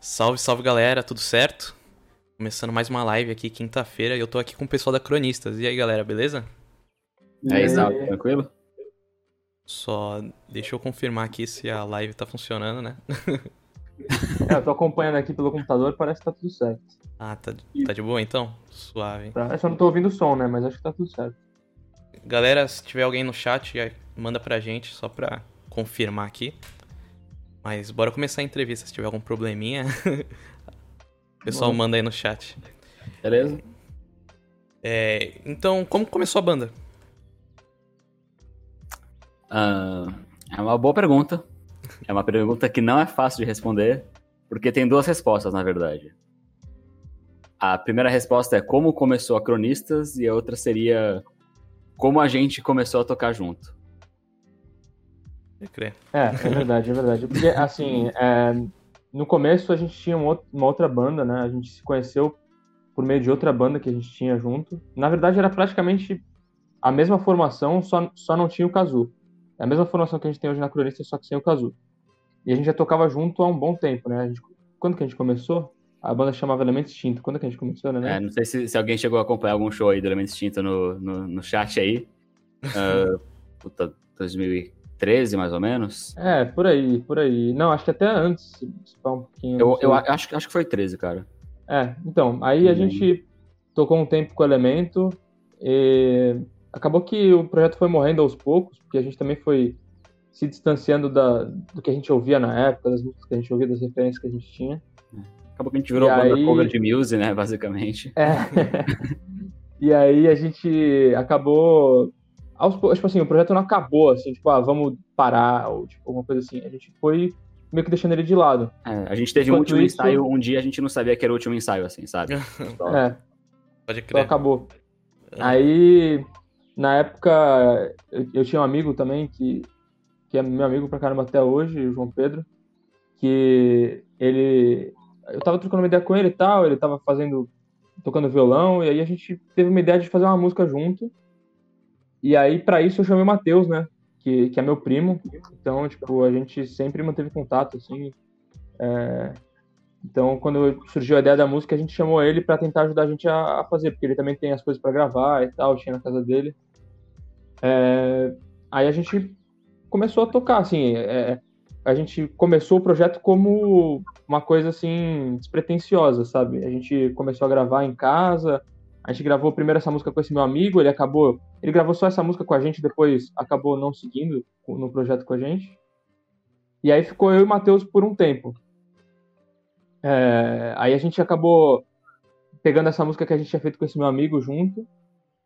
Salve, salve galera, tudo certo? Começando mais uma live aqui, quinta-feira, e eu tô aqui com o pessoal da Cronistas. E aí galera, beleza? E aí, Salve, tranquilo? Só deixa eu confirmar aqui se a live tá funcionando, né? é, eu tô acompanhando aqui pelo computador, parece que tá tudo certo. Ah, tá, tá de boa então? Suave. Tá, eu só não tô ouvindo o som, né? Mas acho que tá tudo certo. Galera, se tiver alguém no chat, manda pra gente, só pra confirmar aqui. Mas bora começar a entrevista. Se tiver algum probleminha, o pessoal Bom. manda aí no chat. Beleza? É, então, como começou a banda? Uh, é uma boa pergunta. É uma pergunta que não é fácil de responder, porque tem duas respostas, na verdade. A primeira resposta é como começou a Cronistas, e a outra seria como a gente começou a tocar junto. É, é verdade, é verdade. Porque, assim, é, no começo a gente tinha uma outra banda, né? A gente se conheceu por meio de outra banda que a gente tinha junto. Na verdade, era praticamente a mesma formação, só, só não tinha o Kazu. É a mesma formação que a gente tem hoje na Cronista, só que sem o Kazu. E a gente já tocava junto há um bom tempo, né? Gente, quando que a gente começou? A banda chamava Elemento Extinto. Quando que a gente começou, né? É, não sei se, se, alguém chegou a acompanhar algum show aí do Elemento Extinto no, no, no chat aí. Uh, puta, 2000 13, mais ou menos? É, por aí, por aí. Não, acho que até antes, se um pouquinho. Eu, eu acho, acho que foi 13, cara. É, então, aí a gente tocou um tempo com o Elemento e acabou que o projeto foi morrendo aos poucos, porque a gente também foi se distanciando da, do que a gente ouvia na época, das músicas que a gente ouvia, das referências que a gente tinha. Acabou que a gente virou e banda aí... cover de music, né, basicamente. É. e aí a gente acabou tipo assim, o projeto não acabou, assim, tipo, ah, vamos parar, ou tipo, alguma coisa assim. A gente foi meio que deixando ele de lado. É, a gente teve Enquanto um último isso... ensaio, um dia a gente não sabia que era o último ensaio, assim, sabe? é. Pode crer. acabou. É. Aí, na época, eu, eu, tinha um amigo também que, que é meu amigo pra caramba até hoje, o João Pedro, que ele... Eu tava trocando uma ideia com ele e tal, ele tava fazendo... tocando violão, e aí a gente teve uma ideia de fazer uma música junto, e aí, para isso, eu chamei o Matheus, né? Que, que é meu primo. Então, tipo, a gente sempre manteve contato, assim. É... Então, quando surgiu a ideia da música, a gente chamou ele para tentar ajudar a gente a, a, fazer, porque ele também tem as coisas para gravar e tal, tinha na casa dele. É... Aí a gente começou a tocar, assim. É... A gente começou o projeto como uma coisa, assim, despretensiosa, sabe? A gente começou a gravar em casa, a gente gravou primeiro essa música com esse meu amigo, ele acabou. Ele gravou só essa música com a gente, depois acabou não seguindo no projeto com a gente. E aí ficou eu e o Matheus por um tempo. É, aí a gente acabou pegando essa música que a gente tinha feito com esse meu amigo junto.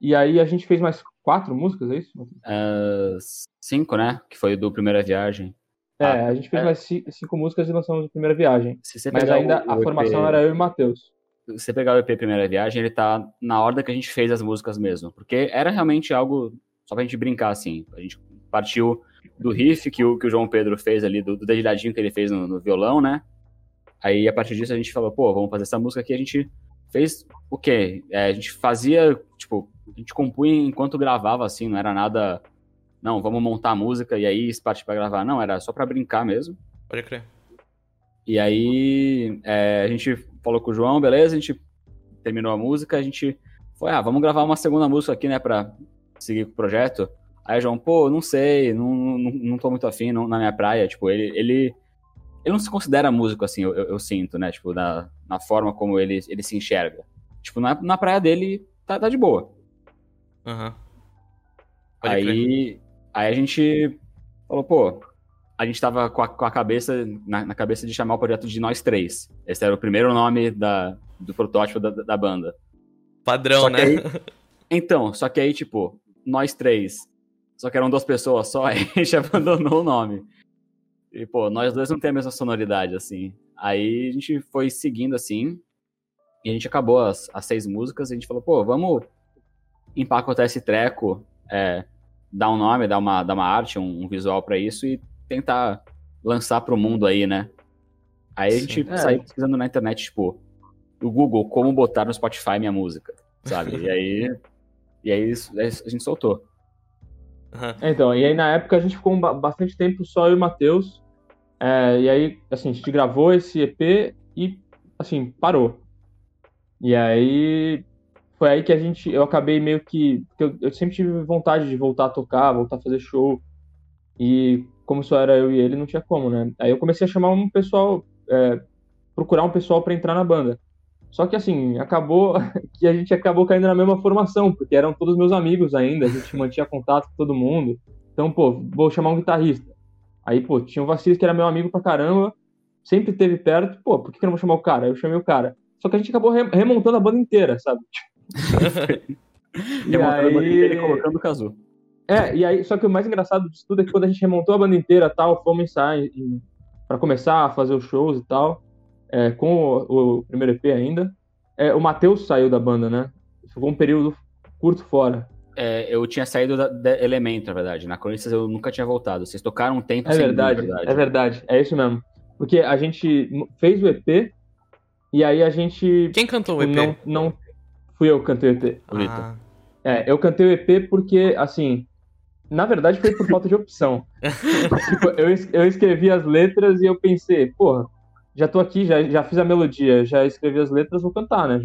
E aí a gente fez mais quatro músicas, é isso? Uh, cinco, né? Que foi do Primeira Viagem. É, ah, a gente fez é... mais cinco músicas e lançamos a Primeira Viagem. Mas ainda o, o a formação era eu e o Matheus você pegar o EP Primeira Viagem, ele tá na ordem que a gente fez as músicas mesmo. Porque era realmente algo só pra gente brincar, assim. A gente partiu do riff que o, que o João Pedro fez ali, do, do dedilhadinho que ele fez no, no, violão, né? Aí, a partir disso, a gente falou, pô, vamos fazer essa música aqui. A gente fez o quê? É, a gente fazia, tipo, a gente compunha enquanto gravava, assim, não era nada... Não, vamos montar a música e aí partir pra gravar. Não, era só pra brincar mesmo. Pode crer. E aí, é, a gente falou com o João, beleza, a gente terminou a música, a gente foi, ah, vamos gravar uma segunda música aqui, né, pra seguir com o projeto. Aí o João, pô, não sei, não, não, não tô muito afim não, na minha praia, tipo, ele, ele, ele não se considera músico, assim, eu, eu, eu sinto, né, tipo, na, na forma como ele, ele se enxerga. Tipo, na, na praia dele, tá, tá de boa. Aham. Uhum. Aí, aí a gente falou, pô, a gente estava com, com a, cabeça, na, na, cabeça de chamar o projeto de Nós Três. Esse era o primeiro nome da, do protótipo da, da banda. Padrão, né? Aí, então, só que aí, tipo, Nós Três, só que eram duas pessoas só, aí a gente abandonou o nome. E, pô, nós dois não tem a mesma sonoridade, assim. Aí a gente foi seguindo, assim, e a gente acabou as, as seis músicas, e a gente falou, pô, vamos empacotar esse treco, é, dar um nome, dar uma, dar uma arte, um, um visual para isso, e tentar lançar pro mundo aí, né? Aí a gente é. saiu pesquisando na internet, tipo, o Google, como botar no Spotify minha música, sabe? e aí, e aí a gente soltou. Uhum. Então, e aí na época a gente ficou bastante tempo só eu e o Matheus. É, e aí, assim, a gente gravou esse EP e, assim, parou. E aí foi aí que a gente, eu acabei meio que, eu, eu sempre tive vontade de voltar a tocar, voltar a fazer show. E como só era eu e ele, não tinha como, né? Aí eu comecei a chamar um pessoal, é, procurar um pessoal para entrar na banda. Só que assim, acabou que a gente acabou caindo na mesma formação, porque eram todos meus amigos ainda, a gente mantinha contato com todo mundo. Então, pô, vou chamar um guitarrista. Aí, pô, tinha o Vacilis que era meu amigo pra caramba, sempre teve perto, pô, por que, que eu não vou chamar o cara? Eu chamei o cara. Só que a gente acabou remontando a banda inteira, sabe? e aí... a banda inteira e colocando o Kazu. É, e aí, só que o mais engraçado disso tudo é que quando a gente remontou a banda inteira tal, fomos ensaiar para começar a fazer os shows e tal, é, com o, o, primeiro EP ainda, é, o Matheus saiu da banda, né? Ficou um período curto fora. É, eu tinha saído da, da Elemento, na verdade. Na Corinthians eu nunca tinha voltado. Vocês tocaram um tempo é sem verdade, mim, verdade. É verdade, é isso mesmo. Porque a gente fez o EP e aí a gente. Quem cantou o EP? Não, não fui eu que cantei o EP. Ah. É, eu cantei o EP porque, assim, na verdade, foi por falta de opção. tipo, eu, eu escrevi as letras e eu pensei, porra, já tô aqui, já, já fiz a melodia, já escrevi as letras, vou cantar, né?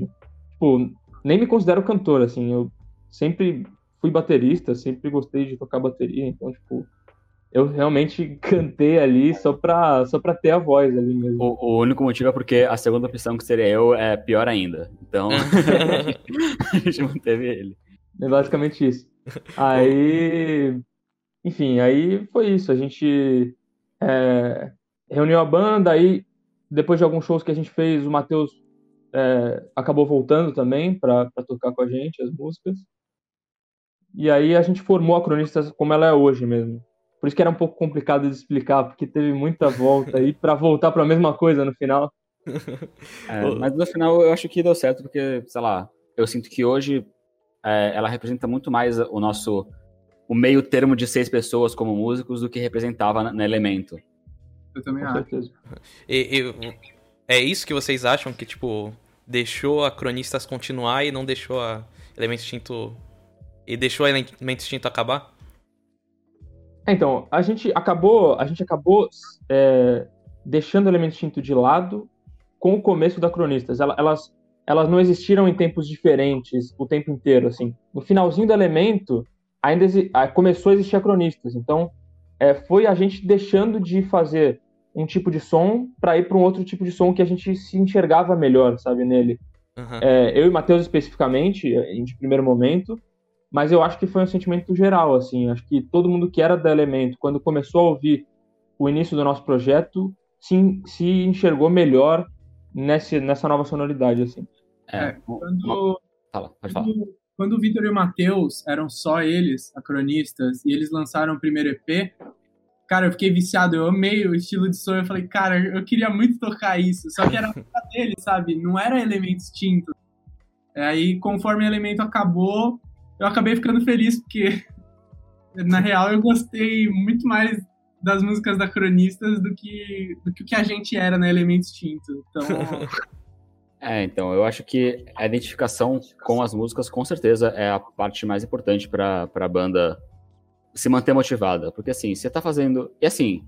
Tipo, nem me considero cantor, assim, eu sempre fui baterista, sempre gostei de tocar bateria, então, tipo, eu realmente cantei ali só pra, só pra ter a voz ali mesmo. O, o único motivo é porque a segunda opção que seria eu é pior ainda. Então, a gente manteve ele. É basicamente isso. Aí, enfim, aí foi isso. A gente é, reuniu a banda, aí depois de alguns shows que a gente fez, o Matheus é, acabou voltando também para tocar com a gente as músicas. E aí a gente formou a Cronistas como ela é hoje mesmo. Por isso que era um pouco complicado de explicar, porque teve muita volta aí para voltar para a mesma coisa no final. É, mas no final eu acho que deu certo, porque, sei lá, eu sinto que hoje é, ela representa muito mais o nosso o meio termo de seis pessoas como músicos do que representava no Elemento. Eu também Com acho. Certeza. E, e, é isso que vocês acham que, tipo, deixou a Cronistas continuar e não deixou a Elemento Instinto... E deixou a Elemento Instinto acabar? É, então, a gente acabou, a gente acabou é, deixando o Elemento Instinto de lado com o começo da Cronistas. Elas elas não existiram em tempos diferentes o tempo inteiro, assim. No finalzinho do Elemento, ainda começou a existir a Cronistas. Então, é, foi a gente deixando de fazer um tipo de som para ir para um outro tipo de som que a gente se enxergava melhor, sabe, nele. Uhum. É, eu e Matheus especificamente, de primeiro momento, mas eu acho que foi um sentimento geral, assim. Acho que todo mundo que era da Elemento, quando começou a ouvir o início do nosso projeto, se, se enxergou melhor nesse, nessa nova sonoridade, assim. É, é quando, Fala, pode falar. Quando, quando o Vitor e o Matheus eram só eles, acronistas, e eles lançaram o primeiro EP, cara, eu fiquei viciado, eu amei o estilo de som, eu falei, cara, eu queria muito tocar isso, só que era pra dele, sabe? Não era elemento extinto. É, aí, conforme o elemento acabou, eu acabei ficando feliz, porque, na real, eu gostei muito mais das músicas da Cronistas do que, do que o que a gente era na Elemento Extinto. Então, É, então, eu acho que a identificação com as músicas, com certeza, é a parte mais importante para a banda se manter motivada. Porque, assim, você tá fazendo. E, assim,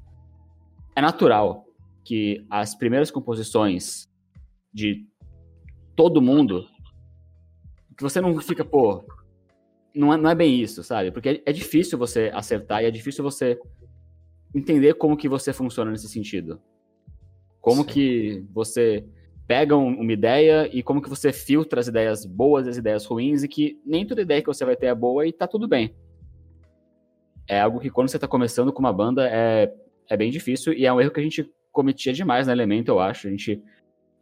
é natural que as primeiras composições de todo mundo. Que você não fica, pô. Não é, não é bem isso, sabe? Porque é, é difícil você acertar e é difícil você entender como que você funciona nesse sentido. Como Sim. que você pegam uma ideia e como que você filtra as ideias boas e as ideias ruins e que nem toda ideia que você vai ter é boa e tá tudo bem. É algo que quando você tá começando com uma banda é, é bem difícil e é um erro que a gente cometia demais no Elemento, eu acho. A gente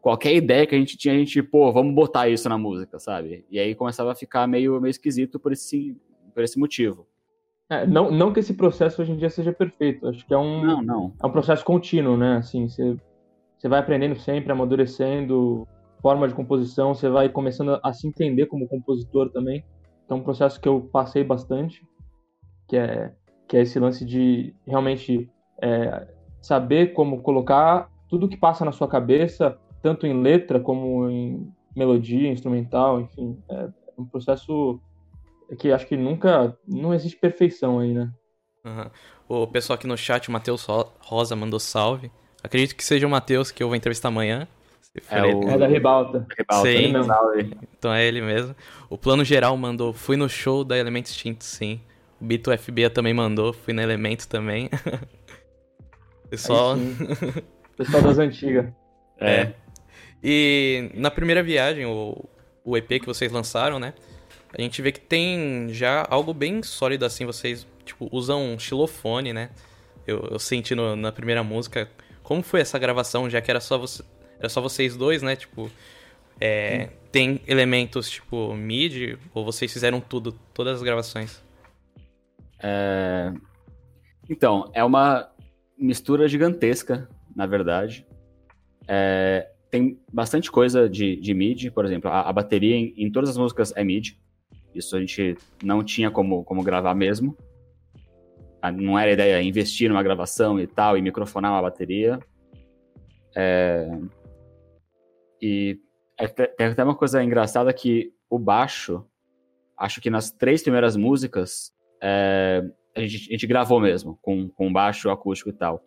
qualquer ideia que a gente tinha, a gente, pô, vamos botar isso na música, sabe? E aí começava a ficar meio, meio esquisito por esse, por esse motivo. É, não, não que esse processo hoje em dia seja perfeito, acho que é um, não, não. É um processo contínuo, né? Assim, você você vai aprendendo sempre, amadurecendo forma de composição, você vai começando a se entender como compositor também. Então, é um processo que eu passei bastante, que é, que é esse lance de realmente é, saber como colocar tudo que passa na sua cabeça, tanto em letra como em melodia, instrumental, enfim. É um processo que acho que nunca, não existe perfeição aí, né? Uhum. O pessoal aqui no chat, o Matheus Rosa mandou salve. Acredito que seja o Matheus que eu vou entrevistar amanhã. É, o... é da Ribalta. Ribalta. Sim, então é ele mesmo. O plano geral mandou, fui no show da Elemento Extinto, sim. O Bito FB também mandou, fui no Elemento também. Pessoal. Pessoal das antigas. É. é. E na primeira viagem, o, o EP que vocês lançaram, né? A gente vê que tem já algo bem sólido assim. Vocês, tipo, usam um xilofone, né? Eu, eu senti no, na primeira música. Como foi essa gravação, já que era só, você, era só vocês dois, né? Tipo, é, tem elementos tipo MIDI ou vocês fizeram tudo, todas as gravações? É... Então, é uma mistura gigantesca, na verdade. É... Tem bastante coisa de, de MIDI, por exemplo, a, a bateria em, em, todas as músicas é MIDI. Isso a gente não tinha como, como gravar mesmo. Não era ideia investir numa gravação e tal, e microfonar uma bateria. É... E é, tem até uma coisa engraçada que o baixo, acho que nas três primeiras músicas, é, a, gente, a, gente, gravou mesmo, com, com baixo acústico e tal.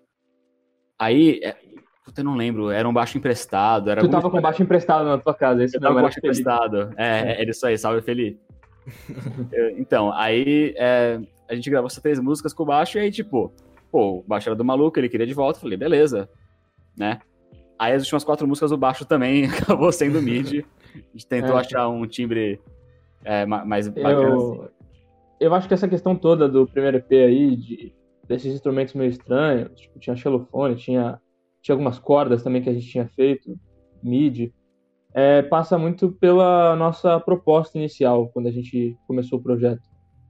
Aí, é, puta, eu não lembro, era um baixo emprestado. Era tu tava com baixo emprestado na tua casa, esse eu tava com baixo emprestado. É, é, isso aí, salve Felipe. então, aí é, a gente gravou essas três músicas com o baixo e aí, tipo, pô, o baixo era do maluco, ele queria de volta, falei, beleza, né? Aí as últimas quatro músicas o baixo também acabou sendo mid. A gente tentou é. achar um timbre é, mais bacana. Eu, eu acho que essa questão toda do primeiro EP aí, de, desses instrumentos meio estranhos, tipo, tinha xilofone, tinha, tinha algumas cordas também que a gente tinha feito, MIDI, é, passa muito pela nossa proposta inicial, quando a gente começou o projeto,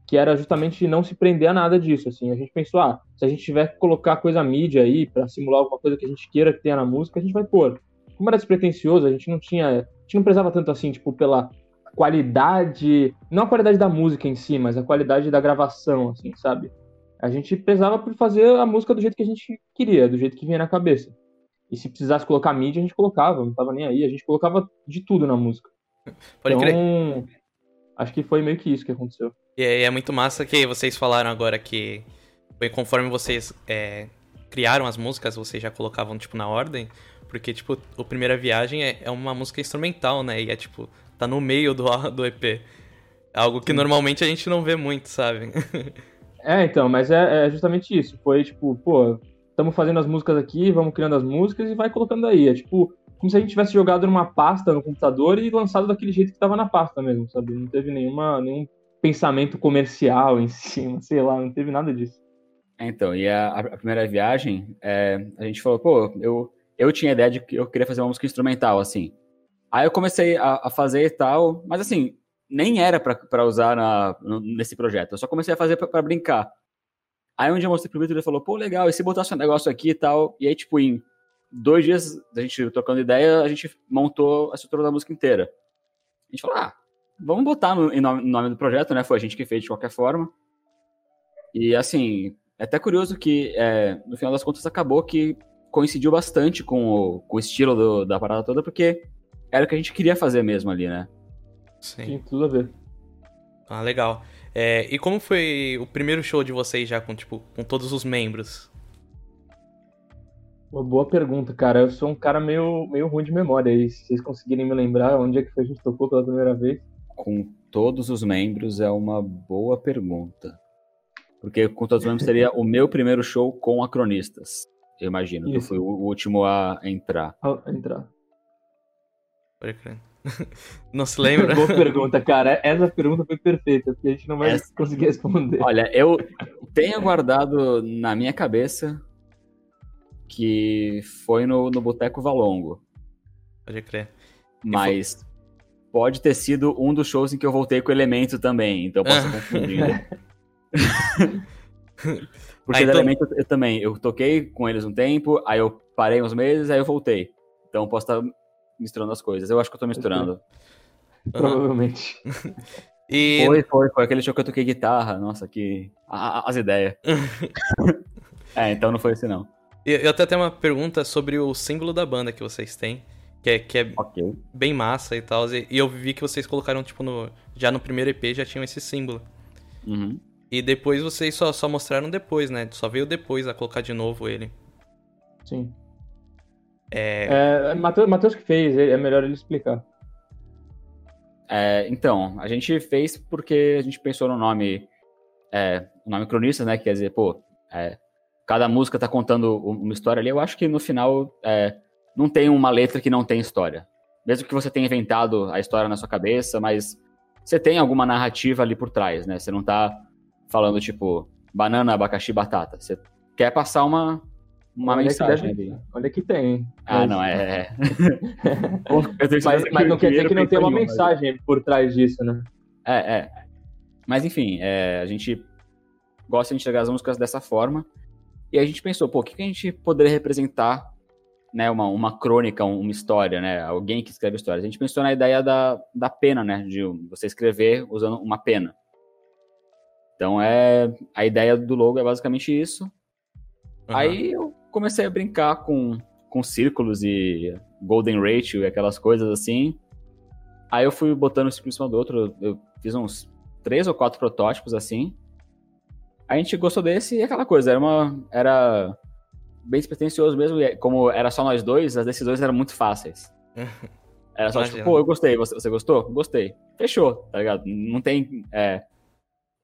que era justamente não se prender a nada disso, assim, a gente pensou, ah, se a gente tiver que colocar coisa mídia aí para simular alguma coisa que a gente queira que tenha na música, a gente vai pôr. Como era despretensioso, a gente não tinha, a gente não prezava tanto assim, tipo, pela qualidade, não a qualidade da música em si, mas a qualidade da gravação, assim, sabe? A gente pesava por fazer a música do jeito que a gente queria, do jeito que vinha na cabeça. E se precisasse colocar mídia, a gente colocava, não tava nem aí, a gente colocava de tudo na música. Pode então, crer. acho que foi meio que isso que aconteceu. E é, é muito massa que vocês falaram agora que foi conforme vocês é, criaram as músicas, vocês já colocavam, tipo, na ordem. Porque, tipo, o Primeira Viagem é, é uma música instrumental, né? E é, tipo, tá no meio do, do EP. Algo que Sim. normalmente a gente não vê muito, sabe? é, então, mas é, é, justamente isso. Foi tipo, pô, estamos fazendo as músicas aqui, vamos criando as músicas e vai colocando aí. É tipo, como se a gente tivesse jogado numa pasta no computador e lançado daquele jeito que tava na pasta mesmo, sabe? Não teve nenhuma, nenhum pensamento comercial em cima, sei lá, não teve nada disso. É, então, e a, a primeira viagem, é, a gente falou, pô, eu, eu tinha ideia de que eu queria fazer uma música instrumental, assim. Aí eu comecei a, a fazer e tal, mas assim, nem era para usar na, nesse projeto. Eu só comecei a fazer para brincar. Aí um dia eu mostrei pro Vitor e ele falou, pô, legal, e se botasse um negócio aqui e tal? E aí, tipo, em dois dias da gente trocando ideia, a gente montou a estrutura da música inteira. A gente falou, ah, vamos botar no, no nome do projeto, né? Foi a gente que fez de qualquer forma. E assim, é até curioso que é, no final das contas acabou que coincidiu bastante com o, com o estilo do, da parada toda, porque era o que a gente queria fazer mesmo ali, né? Sim. Sim tudo a ver. Ah, legal. É, e como foi o primeiro show de vocês já com, tipo, com todos os membros? Uma boa pergunta, cara. Eu sou um cara meio, meio ruim de memória aí. Se vocês conseguirem me lembrar onde é que foi a gente tocou pela primeira vez. Com todos os membros é uma boa pergunta. Porque com todos os membros seria o meu primeiro show com acronistas. Eu imagino. Isso. Eu fui o último a entrar. A entrar. Pode crer. Não se lembra? Boa pergunta, cara. Essa pergunta foi perfeita, porque a gente não vai Essa... conseguir responder. Olha, eu tenho guardado na minha cabeça que foi no, no Boteco Valongo. Pode crer. Mas foi... pode ter sido um dos shows em que eu voltei com o Elemento também, então posso confundir. Porque ah, então... Elemento eu, eu também, eu toquei com eles um tempo, aí eu parei uns meses, aí eu voltei. Então posso estar misturando as coisas. Eu acho que eu tô misturando. Provavelmente. e... Foi, foi, foi aquele show que eu toquei guitarra. Nossa, que. As ideias. é, então não foi esse não. Eu até tenho uma pergunta sobre o símbolo da banda que vocês têm. Que é, que é okay. bem massa e tal. E, eu vi que vocês colocaram, tipo, no, já no primeiro EP já tinham esse símbolo. Uhum. E depois vocês só, só mostraram depois, né? Só veio depois a colocar de novo ele. Sim. É, é Matheus que fez, é melhor ele explicar. É, então, a gente fez porque a gente pensou no nome, é, o nome cronista, né? Quer dizer, pô, é, cada música tá contando uma história ali. Eu acho que no final é, não tem uma letra que não tem história. Mesmo que você tenha inventado a história na sua cabeça, mas você tem alguma narrativa ali por trás, né? Você não tá falando, tipo, banana, abacaxi, batata. Você quer passar uma, uma olha mensagem que deve, Olha que tem. Ah, mas... não, é. é. mas, mas não quer dizer que não tem uma mensagem por trás disso, né? É, é. Mas enfim, é, a gente gosta de enxergar as músicas dessa forma. E a gente pensou, pô, o que, que a gente poderia representar, né, uma, uma crônica, uma história, né, alguém que escreve histórias. A gente pensou na ideia da, da pena, né, de você escrever usando uma pena. Então é a ideia do logo é basicamente isso. Uhum. Aí eu comecei a brincar com, com círculos e golden ratio e aquelas coisas assim. Aí eu fui botando um em cima do outro. Eu fiz uns três ou quatro protótipos assim. A gente gostou desse e aquela coisa, era uma. Era bem despretensioso mesmo. E como era só nós dois, as decisões eram muito fáceis. Era só Imagina. tipo, pô, eu gostei, você, você gostou? Gostei. Fechou, tá ligado? Não tem. É,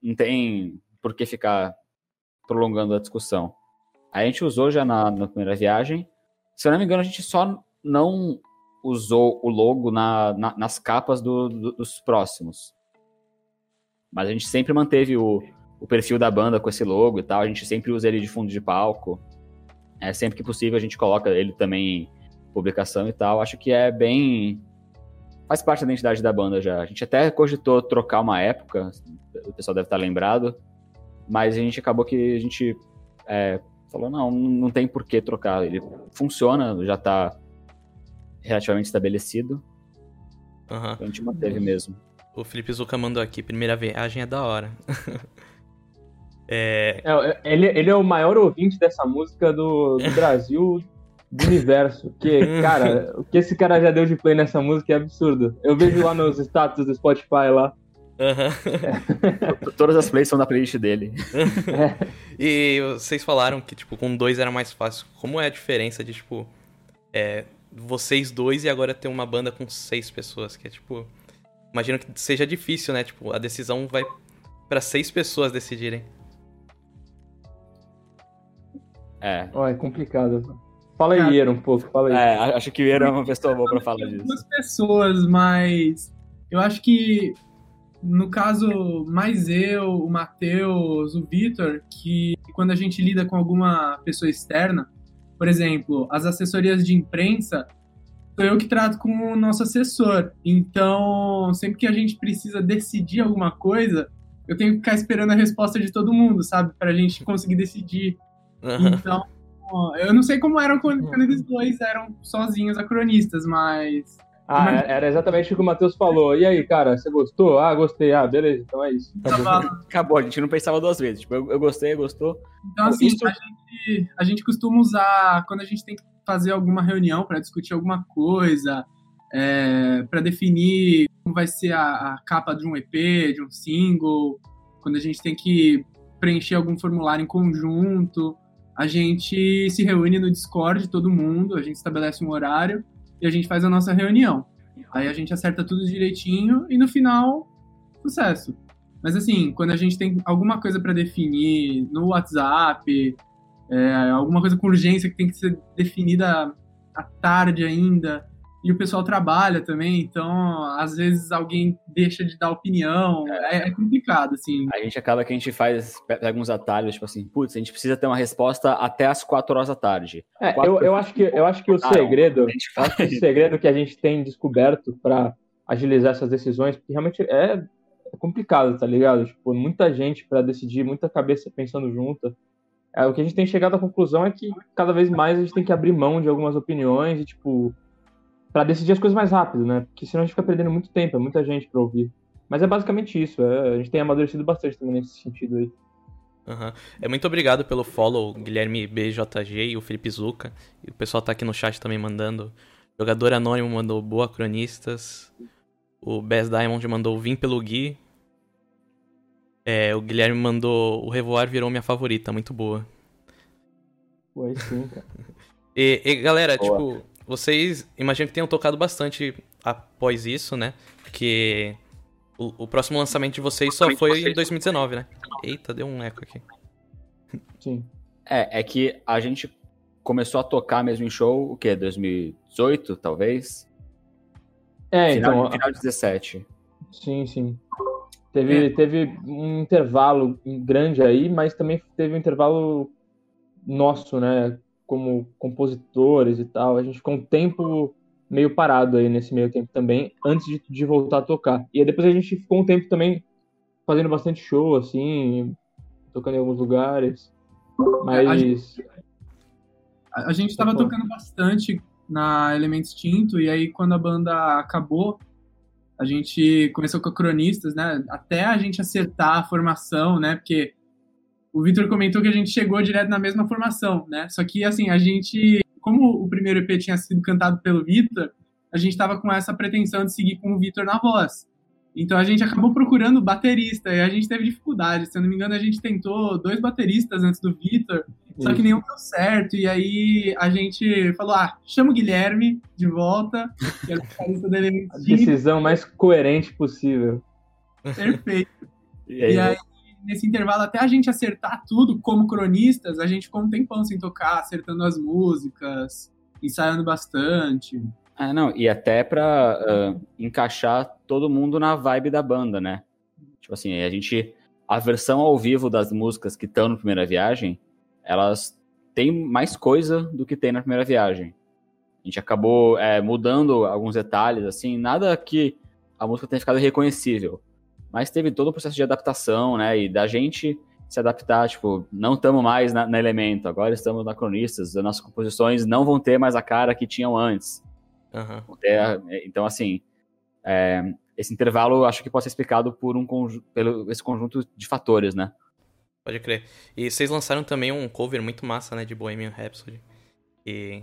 não tem por que ficar prolongando a discussão. A gente usou já na, na primeira viagem. Se eu não me engano, a gente só não usou o logo na, na, nas capas do, do, dos próximos. Mas a gente sempre manteve o, o perfil da banda com esse logo e tal. A gente sempre usa ele de fundo de palco. É, sempre que possível a gente coloca ele também em publicação e tal. Acho que é bem. Faz parte da identidade da banda já. A gente até cogitou trocar uma época, o pessoal deve estar lembrado, mas a gente acabou que a gente é, falou, não, não tem por que trocar. Ele funciona, já está relativamente estabelecido. Uhum. Então a gente manteve mesmo. O Felipe Zuca mandou aqui, primeira viagem é da hora. é... É, ele, ele é o maior ouvinte dessa música do, do Brasil, do universo. Que, cara, o que esse cara já deu de play nessa música é absurdo. Eu vejo lá nos status do Spotify lá. Uhum. Todas as plays são da playlist dele. É. E vocês falaram que, tipo, com dois era mais fácil. Como é a diferença de, tipo, é, vocês dois e agora ter uma banda com seis pessoas? Que é, tipo, imagino que seja difícil, né? Tipo, a decisão vai para seis pessoas decidirem. É. Oh, é complicado. Fala aí, Iero, um pouco. Fala aí. É, acho que o Iero é uma pessoa boa pra falar disso. Duas pessoas, mas eu acho que no caso, mais eu, o Matheus, o Vitor, que quando a gente lida com alguma pessoa externa, por exemplo, as assessorias de imprensa, sou eu que trato com o nosso assessor. Então, sempre que a gente precisa decidir alguma coisa, eu tenho que ficar esperando a resposta de todo mundo, sabe? Pra gente conseguir decidir. Uhum. Então, eu não sei como eram quando, quando eles dois eram sozinhos acronistas, mas ah, Mas... É, era exatamente o que o Matheus falou. E aí, cara, você gostou? Ah, gostei. Ah, beleza, então é isso. Acabou, Acabou a gente não pensava duas vezes. Tipo, eu, eu gostei, gostou. Então, assim, isso... a, gente, a gente costuma usar quando a gente tem que fazer alguma reunião para discutir alguma coisa, é, para definir como vai ser a, a capa de um EP, de um single, quando a gente tem que preencher algum formulário em conjunto. A gente se reúne no Discord, todo mundo, a gente estabelece um horário e a gente faz a nossa reunião. Aí a gente acerta tudo direitinho e no final, sucesso. Mas assim, quando a gente tem alguma coisa para definir no WhatsApp, é, alguma coisa com urgência que tem que ser definida à tarde ainda, e o pessoal trabalha também, então às vezes alguém deixa de dar opinião, é, é complicado, assim. A gente acaba que a gente faz, pega alguns atalhos, tipo assim, putz, a gente precisa ter uma resposta até as 4 horas da tarde. É, eu, eu, acho que, eu acho que o segredo, acho que o segredo que a gente tem descoberto para agilizar essas decisões, porque realmente é, é complicado, tá ligado? Tipo, muita gente para decidir, muita cabeça pensando junta. É, o que a gente tem chegado à conclusão é que cada vez mais a gente tem que abrir mão de algumas opiniões e, tipo, para decidir as coisas mais rápido, né? Porque senão a gente fica perdendo muito tempo, é muita gente para ouvir. Mas é basicamente isso, é, a gente tem amadurecido bastante também nesse sentido aí. Uhum. É muito obrigado pelo follow, Guilherme BJG e o Felipe Zuca. E o pessoal tá aqui no chat também mandando. Jogador Anônimo mandou boa cronistas. O Best Diamond mandou vim pelo Gui. É, o Guilherme mandou o Revoar virou minha favorita, muito boa. Pô, sim, cara. e, e galera, boa. tipo, vocês imagino que tenham tocado bastante após isso, né? Porque o, o próximo lançamento de vocês só foi em 2019, né? Eita, deu um eco aqui. Sim. É, é que a gente começou a tocar mesmo em show, o quê? 2018, talvez? É, final, então. Final de 17. Sim, sim. Teve, é. teve um intervalo grande aí, mas também teve um intervalo nosso, né? Como compositores e tal. A gente ficou um tempo meio parado aí nesse meio tempo também, antes de, de voltar a tocar. E aí depois a gente ficou um tempo também fazendo bastante show, assim, tocando em alguns lugares. Mas. A gente, a gente tava tocando bastante na Elemento Extinto, e aí quando a banda acabou, a gente começou com cronistas, né? Até a gente acertar a formação, né? Porque o Victor comentou que a gente chegou direto na mesma formação, né? Só que, assim, a gente, como o primeiro EP tinha sido cantado pelo Victor, a gente estava com essa pretensão de seguir com o Victor na voz. Então a gente acabou procurando baterista e a gente teve dificuldade. Se eu não me engano, a gente tentou dois bateristas antes do Victor, só que nenhum deu certo. E aí a gente falou: ah, chama o Guilherme de volta, que era o baterista dele. A decisão mais coerente possível. Perfeito. e, aí, e aí, nesse intervalo, até a gente acertar tudo como cronistas, a gente ficou um tempão sem tocar, acertando as músicas, ensaiando bastante. Ah, não, e até pra uh, encaixar todo mundo na vibe da banda, né? Tipo assim, a gente. A versão ao vivo das músicas que estão na primeira viagem, elas têm mais coisa do que tem na primeira viagem. A gente acabou é, mudando alguns detalhes, assim, nada que a música tenha ficado reconhecível. Mas teve todo o processo de adaptação, né? E da gente se adaptar, tipo, não estamos mais na, na, Elemento, agora estamos na Cronistas, as nossas composições não vão ter mais a cara que tinham antes. Uhum. É, então, assim, é, esse intervalo acho que pode ser explicado por um pelo esse conjunto de fatores, né? Pode crer. E vocês lançaram também um cover muito massa, né, de Bohemian Rhapsody. E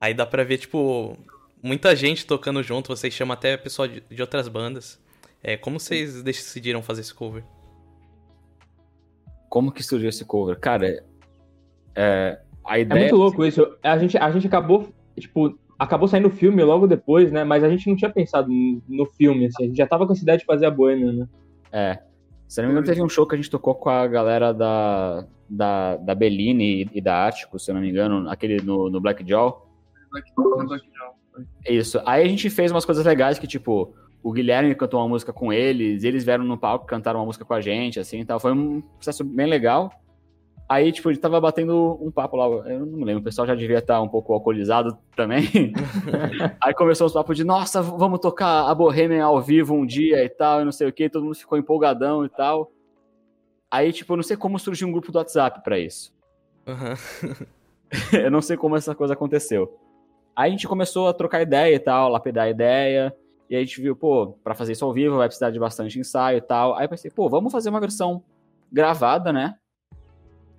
aí dá pra ver, tipo, muita gente tocando junto, vocês chamam até pessoal de, de outras bandas. É, como vocês decidiram fazer esse cover? Como que surgiu esse cover? Cara, é, a ideia... É muito louco isso. A gente, a gente acabou, tipo, acabou saindo o filme logo depois, né? Mas a gente não tinha pensado no filme, assim. A gente já tava com a cidade de fazer a Boêmia, né? É. Se não me engano, teve um show que a gente tocou com a galera da, da, da Bellini e, da Ático, se eu não me engano, aquele no, no Black Jaw. Black, Black Jaw. Isso. Aí a gente fez umas coisas legais que, tipo, o Guilherme cantou uma música com eles, eles vieram no palco cantaram uma música com a gente, assim, e tal. Foi um processo bem legal. Aí, tipo, gente tava batendo um papo lá, eu não me lembro, o pessoal já devia estar um pouco alcoolizado também. aí começou os papos de, nossa, vamos tocar a Bohemian ao vivo um dia e tal, e não sei o que, todo mundo ficou empolgadão e tal. Aí, tipo, eu não sei como surgiu um grupo do WhatsApp para isso. Uhum. eu não sei como essa coisa aconteceu. Aí a gente começou a trocar ideia e tal, lapidar ideia, e aí a gente viu, pô, pra fazer isso ao vivo vai precisar de bastante ensaio e tal. Aí eu pensei, pô, vamos fazer uma versão gravada, né?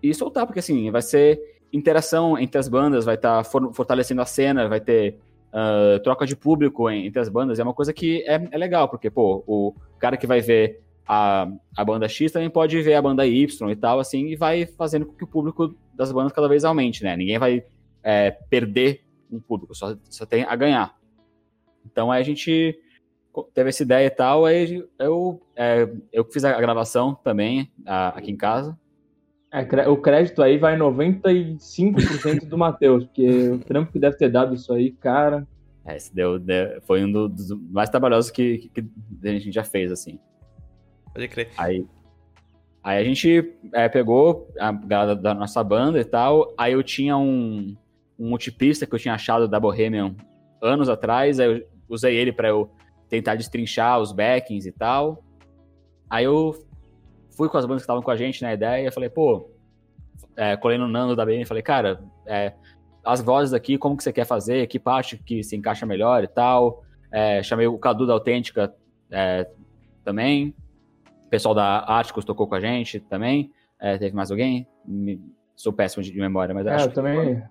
e soltar, porque assim, vai ser interação entre as bandas, vai estar tá fortalecendo a cena, vai ter uh, troca de público entre as bandas, é uma coisa que é, é, legal, porque, pô, o cara que vai ver a, a banda X também pode ver a banda Y e tal, assim, e vai fazendo com que o público das bandas cada vez aumente, né? Ninguém vai é, perder um público, só, só tem a ganhar. Então aí a gente teve essa ideia e tal, aí eu, é, eu fiz a gravação também a, aqui em casa, é, o crédito aí vai 95% do Matheus, porque o trampo que deve ter dado isso aí, cara. É, esse deu, deu, foi um dos mais trabalhosos que, que, que, a gente já fez, assim. Pode crer. Aí, aí a gente é, pegou a galera da nossa banda e tal, aí eu tinha um, um multipista que eu tinha achado da Bohemian anos atrás, aí eu usei ele para eu tentar destrinchar os backings e tal. Aí eu fui com as bandas que estavam com a gente na ideia e falei, pô, é, colei no Nando da BM e falei, cara, é, as vozes aqui, como que você quer fazer, que parte que se encaixa melhor e tal. É, chamei o Cadu da Autêntica é, também. O pessoal da Articos tocou com a gente também. É, teve mais alguém? Me, sou péssimo de memória, mas é, acho, eu que também...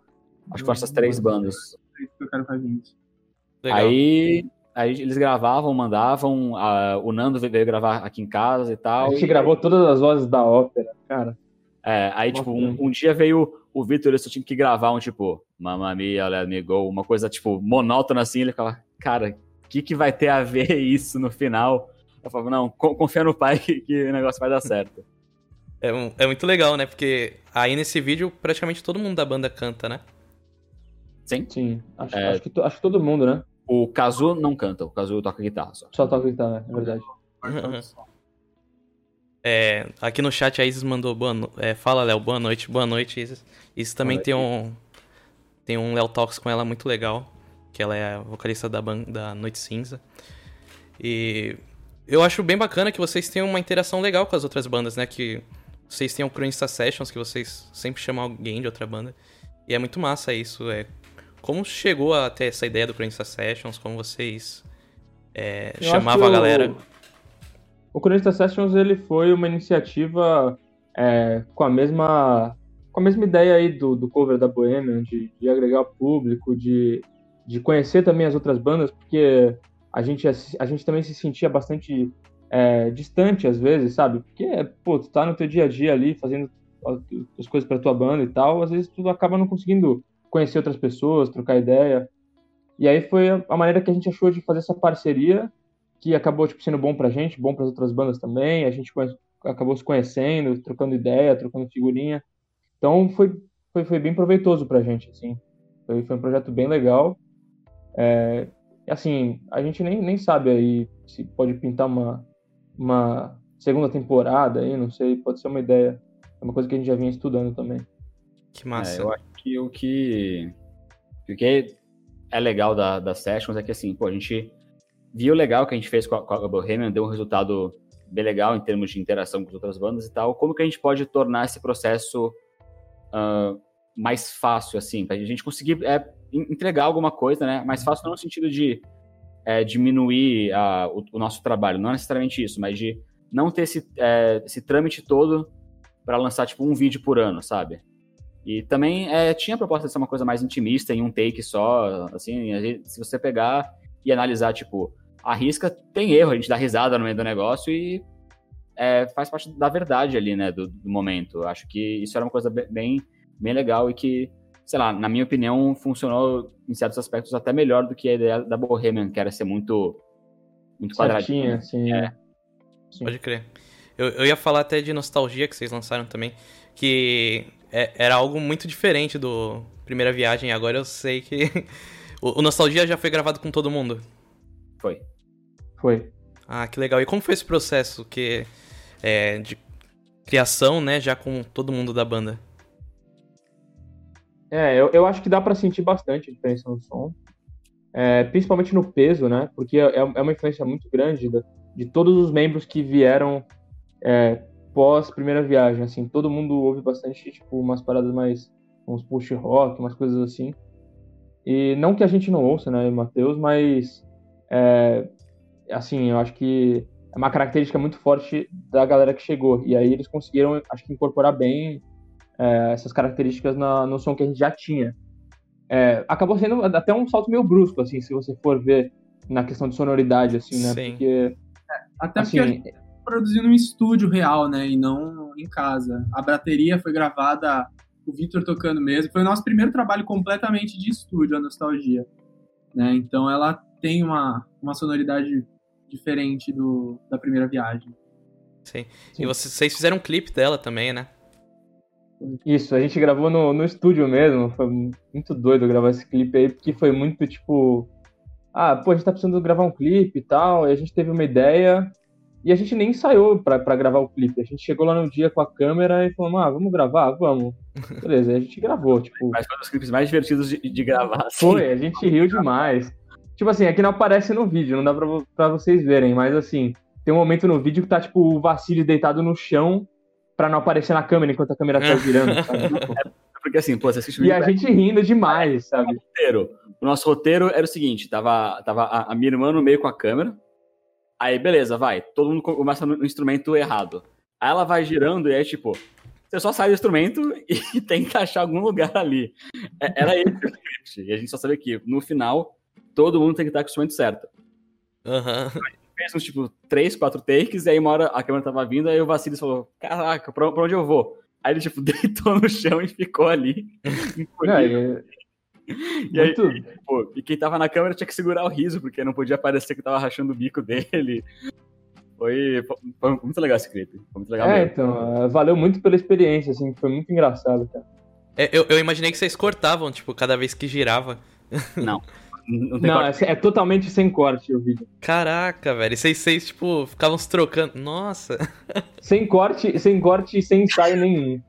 Acho que foram essas três bandas. Aí Aí eles gravavam, mandavam, a, o Nando veio gravar aqui em casa e tal. A gente e... gravou todas as vozes da ópera, cara. É, aí, Nossa, tipo, um, um, dia veio o Vitor ele só tinha que gravar um tipo, Mamma Mia, Let Me Go, uma coisa tipo monótona assim, ele ficava, cara, o que, que vai ter a ver isso no final? Eu falava, não, confia no pai que, que o negócio vai dar certo. É, é muito legal, né? Porque aí nesse vídeo praticamente todo mundo da banda canta, né? Sim. Sim. Acho, é... acho, que, acho que todo mundo, né? O Kazu não canta, o Kazu toca guitarra só. Só toca guitarra, é verdade. É, aqui no chat a Isis mandou boa no... é, Fala, Léo, boa noite, boa noite, Isis. Isis também tem um. Tem um Léo Talks com ela muito legal. Que ela é a vocalista da banda da Noite Cinza. E eu acho bem bacana que vocês tenham uma interação legal com as outras bandas, né? Que vocês tenham Cronista Sessions, que vocês sempre chamam alguém de outra banda. E é muito massa isso. É... Como chegou até essa ideia do Cronista Sessions? Como vocês é, chamavam a galera? O, o Cronista Sessions ele foi uma iniciativa é, com a mesma com a mesma ideia aí do, do cover da Bohemian, de, de agregar o público, de, de conhecer também as outras bandas, porque a gente, a gente também se sentia bastante é, distante às vezes, sabe? Porque, pô, tu tá no teu dia a dia ali fazendo as coisas pra tua banda e tal, às vezes tu acaba não conseguindo conhecer outras pessoas, trocar ideia. E aí foi a maneira que a gente achou de fazer essa parceria, que acabou tipo, sendo bom pra gente, bom para as outras bandas também. A gente acabou se conhecendo, trocando ideia, trocando figurinha. Então foi, foi, foi bem proveitoso pra gente, assim. Foi, foi um projeto bem legal. É, assim, a gente nem, nem sabe aí se pode pintar uma, uma segunda temporada aí, não sei, pode ser uma ideia. É uma coisa que a gente já vinha estudando também. Que massa. É, eu acho que o que, o que é legal da, das sessions é que, assim, pô, a gente viu legal que a gente fez com a, com a Bohemian, deu um resultado bem legal em termos de interação com as outras bandas e tal. Como que a gente pode tornar esse processo uh, mais fácil, assim, pra gente conseguir é, entregar alguma coisa, né? Mais fácil não no sentido de é, diminuir a, o, o, nosso trabalho, não é necessariamente isso, mas de não ter esse, é, esse trâmite todo para lançar, tipo, um vídeo por ano, sabe? E também é, tinha a proposta de ser uma coisa mais intimista, em um take só, assim, se você pegar e analisar, tipo, a risca tem erro, a gente dá risada no meio do negócio e é, faz parte da verdade ali, né, do, do, momento. Acho que isso era uma coisa bem, bem legal e que sei lá, na minha opinião, funcionou em certos aspectos até melhor do que a ideia da Bohemian, que era ser muito, muito quadradinha. Sim. É. sim. Pode crer. Eu, eu ia falar até de Nostalgia, que vocês lançaram também, que é, era algo muito diferente do Primeira Viagem. Agora eu sei que o, o Nostalgia já foi gravado com todo mundo. Foi. Foi. Ah, que legal. E como foi esse processo que é, de criação, né, já com todo mundo da banda? É, eu, eu acho que dá para sentir bastante a diferença no som, é, principalmente no peso, né? Porque é, é uma influência muito grande de, de todos os membros que vieram é, pós primeira viagem, assim, todo mundo ouve bastante, tipo, umas paradas mais, uns push rock, umas coisas assim. E não que a gente não ouça, né, Matheus, mas, é, assim, eu acho que é uma característica muito forte da galera que chegou. E aí eles conseguiram, acho que, incorporar bem é, essas características na, no som que a gente já tinha. É, acabou sendo até um salto meio brusco, assim, se você for ver na questão de sonoridade, assim, né? Sim. Porque. É, até assim, porque produzindo um estúdio real, né? E não em casa. A bateria foi gravada, o Victor tocando mesmo. Foi o nosso primeiro trabalho completamente de estúdio, a Nostalgia. Né? Então ela tem uma, uma sonoridade diferente do, da primeira viagem. Sim. Sim. E vocês fizeram um clipe dela também, né? Isso, a gente gravou no, no estúdio mesmo. Foi muito doido gravar esse clipe aí, porque foi muito tipo. Ah, pô, a gente tá precisando gravar um clipe e tal. E a gente teve uma ideia. E a gente nem ensaiou pra, pra gravar o clipe. A gente chegou lá no dia com a câmera e falou, ah, vamos gravar? Vamos. Beleza, aí a gente gravou, tipo. Mas foi um dos clipes mais divertidos de, de gravar. Assim. Foi, a gente riu demais. Tipo assim, aqui não aparece no vídeo, não dá pra, pra vocês verem, mas assim, tem um momento no vídeo que tá, tipo, o Vassili deitado no chão pra não aparecer na câmera enquanto a câmera tá girando, sabe? É porque assim, pô, você assistiu E a gente rindo demais, sabe? O, roteiro. o nosso roteiro era o seguinte: tava, tava a, a minha irmã no meio com a câmera. Aí, beleza, vai. Todo mundo começa no instrumento errado. Aí ela vai girando e é tipo, você só sai do instrumento e tem que achar algum lugar ali. É, era esse o script. E a gente só sabia que no final, todo mundo tem que estar com o instrumento certo. Aham. Uhum fez uns, tipo, três, quatro takes, e aí uma hora a câmera tava vindo, aí o Vassilis falou, caraca, pra, pra onde eu vou? Aí ele, tipo, deitou no chão e ficou ali. Não, é... E aí, pô, e quem tava na câmera tinha que segurar o riso, porque não podia parecer que tava rachando o bico dele. Foi, foi muito legal esse clipe. Foi muito legal é, mesmo. então, valeu muito pela experiência, assim, foi muito engraçado, cara. É, eu, eu imaginei que vocês cortavam, tipo, cada vez que girava. Não. Não, não é, é, totalmente sem corte o vídeo. Caraca, velho. Vocês, vocês, tipo, ficavam se trocando. Nossa. Sem corte, sem corte e sem ensaio nenhum.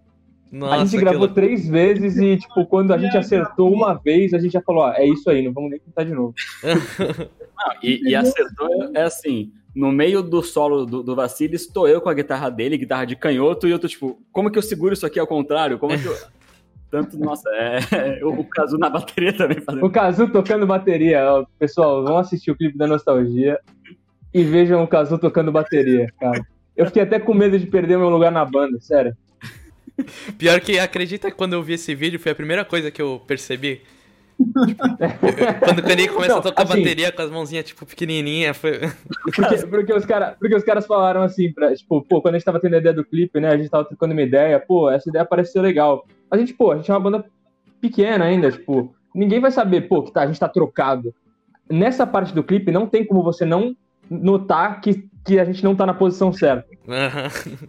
Nossa, a gente gravou três vezes e, tipo, quando a gente acertou uma vez, a gente já falou, ó, é isso aí, não vamos nem tentar de novo. não, e, e, acertou é assim, no meio do solo do, do Vassili, estou eu com a guitarra dele, guitarra de canhoto, e eu tô tipo, como que eu seguro isso aqui ao contrário? Como que eu... Tanto, nossa, é, o, o Kazu na bateria também fazendo. O Kazu tocando bateria. Ó, pessoal, vão assistir o clipe da Nostalgia e vejam o Kazu tocando bateria, cara. Eu fiquei até com medo de perder meu lugar na banda, sério. Pior que acredita que quando eu vi esse vídeo foi a primeira coisa que eu percebi. Quando o Caninho começa não, a tocar assim, bateria com as mãozinhas, tipo, pequenininha, foi... Porque, porque, os cara, porque os caras falaram assim, pra, tipo, pô, quando a gente tava tendo a ideia do clipe, né, a gente tava trocando uma ideia, pô, essa ideia parece ser legal. A gente, pô, a gente é uma banda pequena ainda, tipo, ninguém vai saber, pô, que tá, a gente tá trocado. Nessa parte do clipe, não tem como você não notar que, que a gente não tá na posição certa.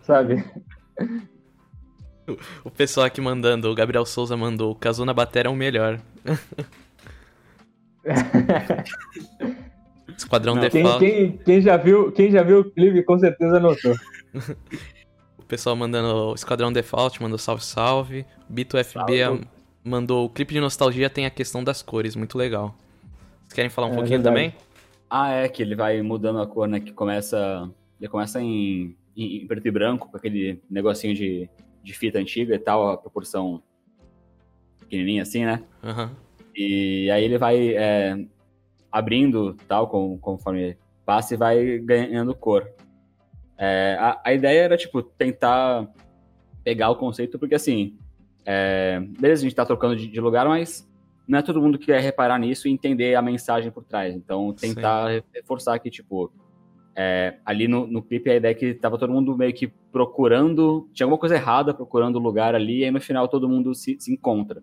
Sabe? O pessoal aqui mandando, o Gabriel Souza mandou, o Kazu na bateria é o melhor. Esquadrão Não, quem, quem, quem, já viu, quem já viu o clipe com certeza notou. o pessoal mandando Esquadrão Default, mandou salve salve. Bito FB salve. mandou o clipe de nostalgia tem a questão das cores, muito legal. Vocês querem falar um é, pouquinho verdade. também? Ah, é, que ele vai mudando a cor, né? Que começa. Ele começa em, em preto e branco, com aquele negocinho de de fita antiga e tal, a proporção pequenininha assim, né? Uhum. E aí ele vai é, abrindo tal, com, conforme passa e vai ganhando cor. É, a, a, ideia era, tipo, tentar pegar o conceito, porque assim, é, beleza, a gente tá trocando de, de, lugar, mas não é todo mundo que quer reparar nisso e entender a mensagem por trás. Então, tentar Sim. reforçar que, tipo, é, ali no, no clipe a ideia é que tava todo mundo meio que procurando, tinha alguma coisa errada procurando o lugar ali, e aí no final todo mundo se, se encontra.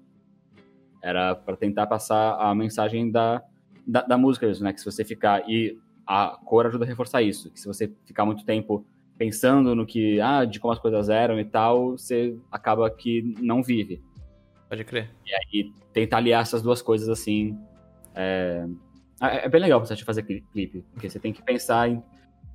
Era para tentar passar a mensagem da, da, da música mesmo, né? Que se você ficar. E a cor ajuda a reforçar isso. Que se você ficar muito tempo pensando no que. Ah, de como as coisas eram e tal, você acaba que não vive. Pode crer. E aí tentar aliar essas duas coisas assim. É, é bem legal você fazer clipe, porque você tem que pensar em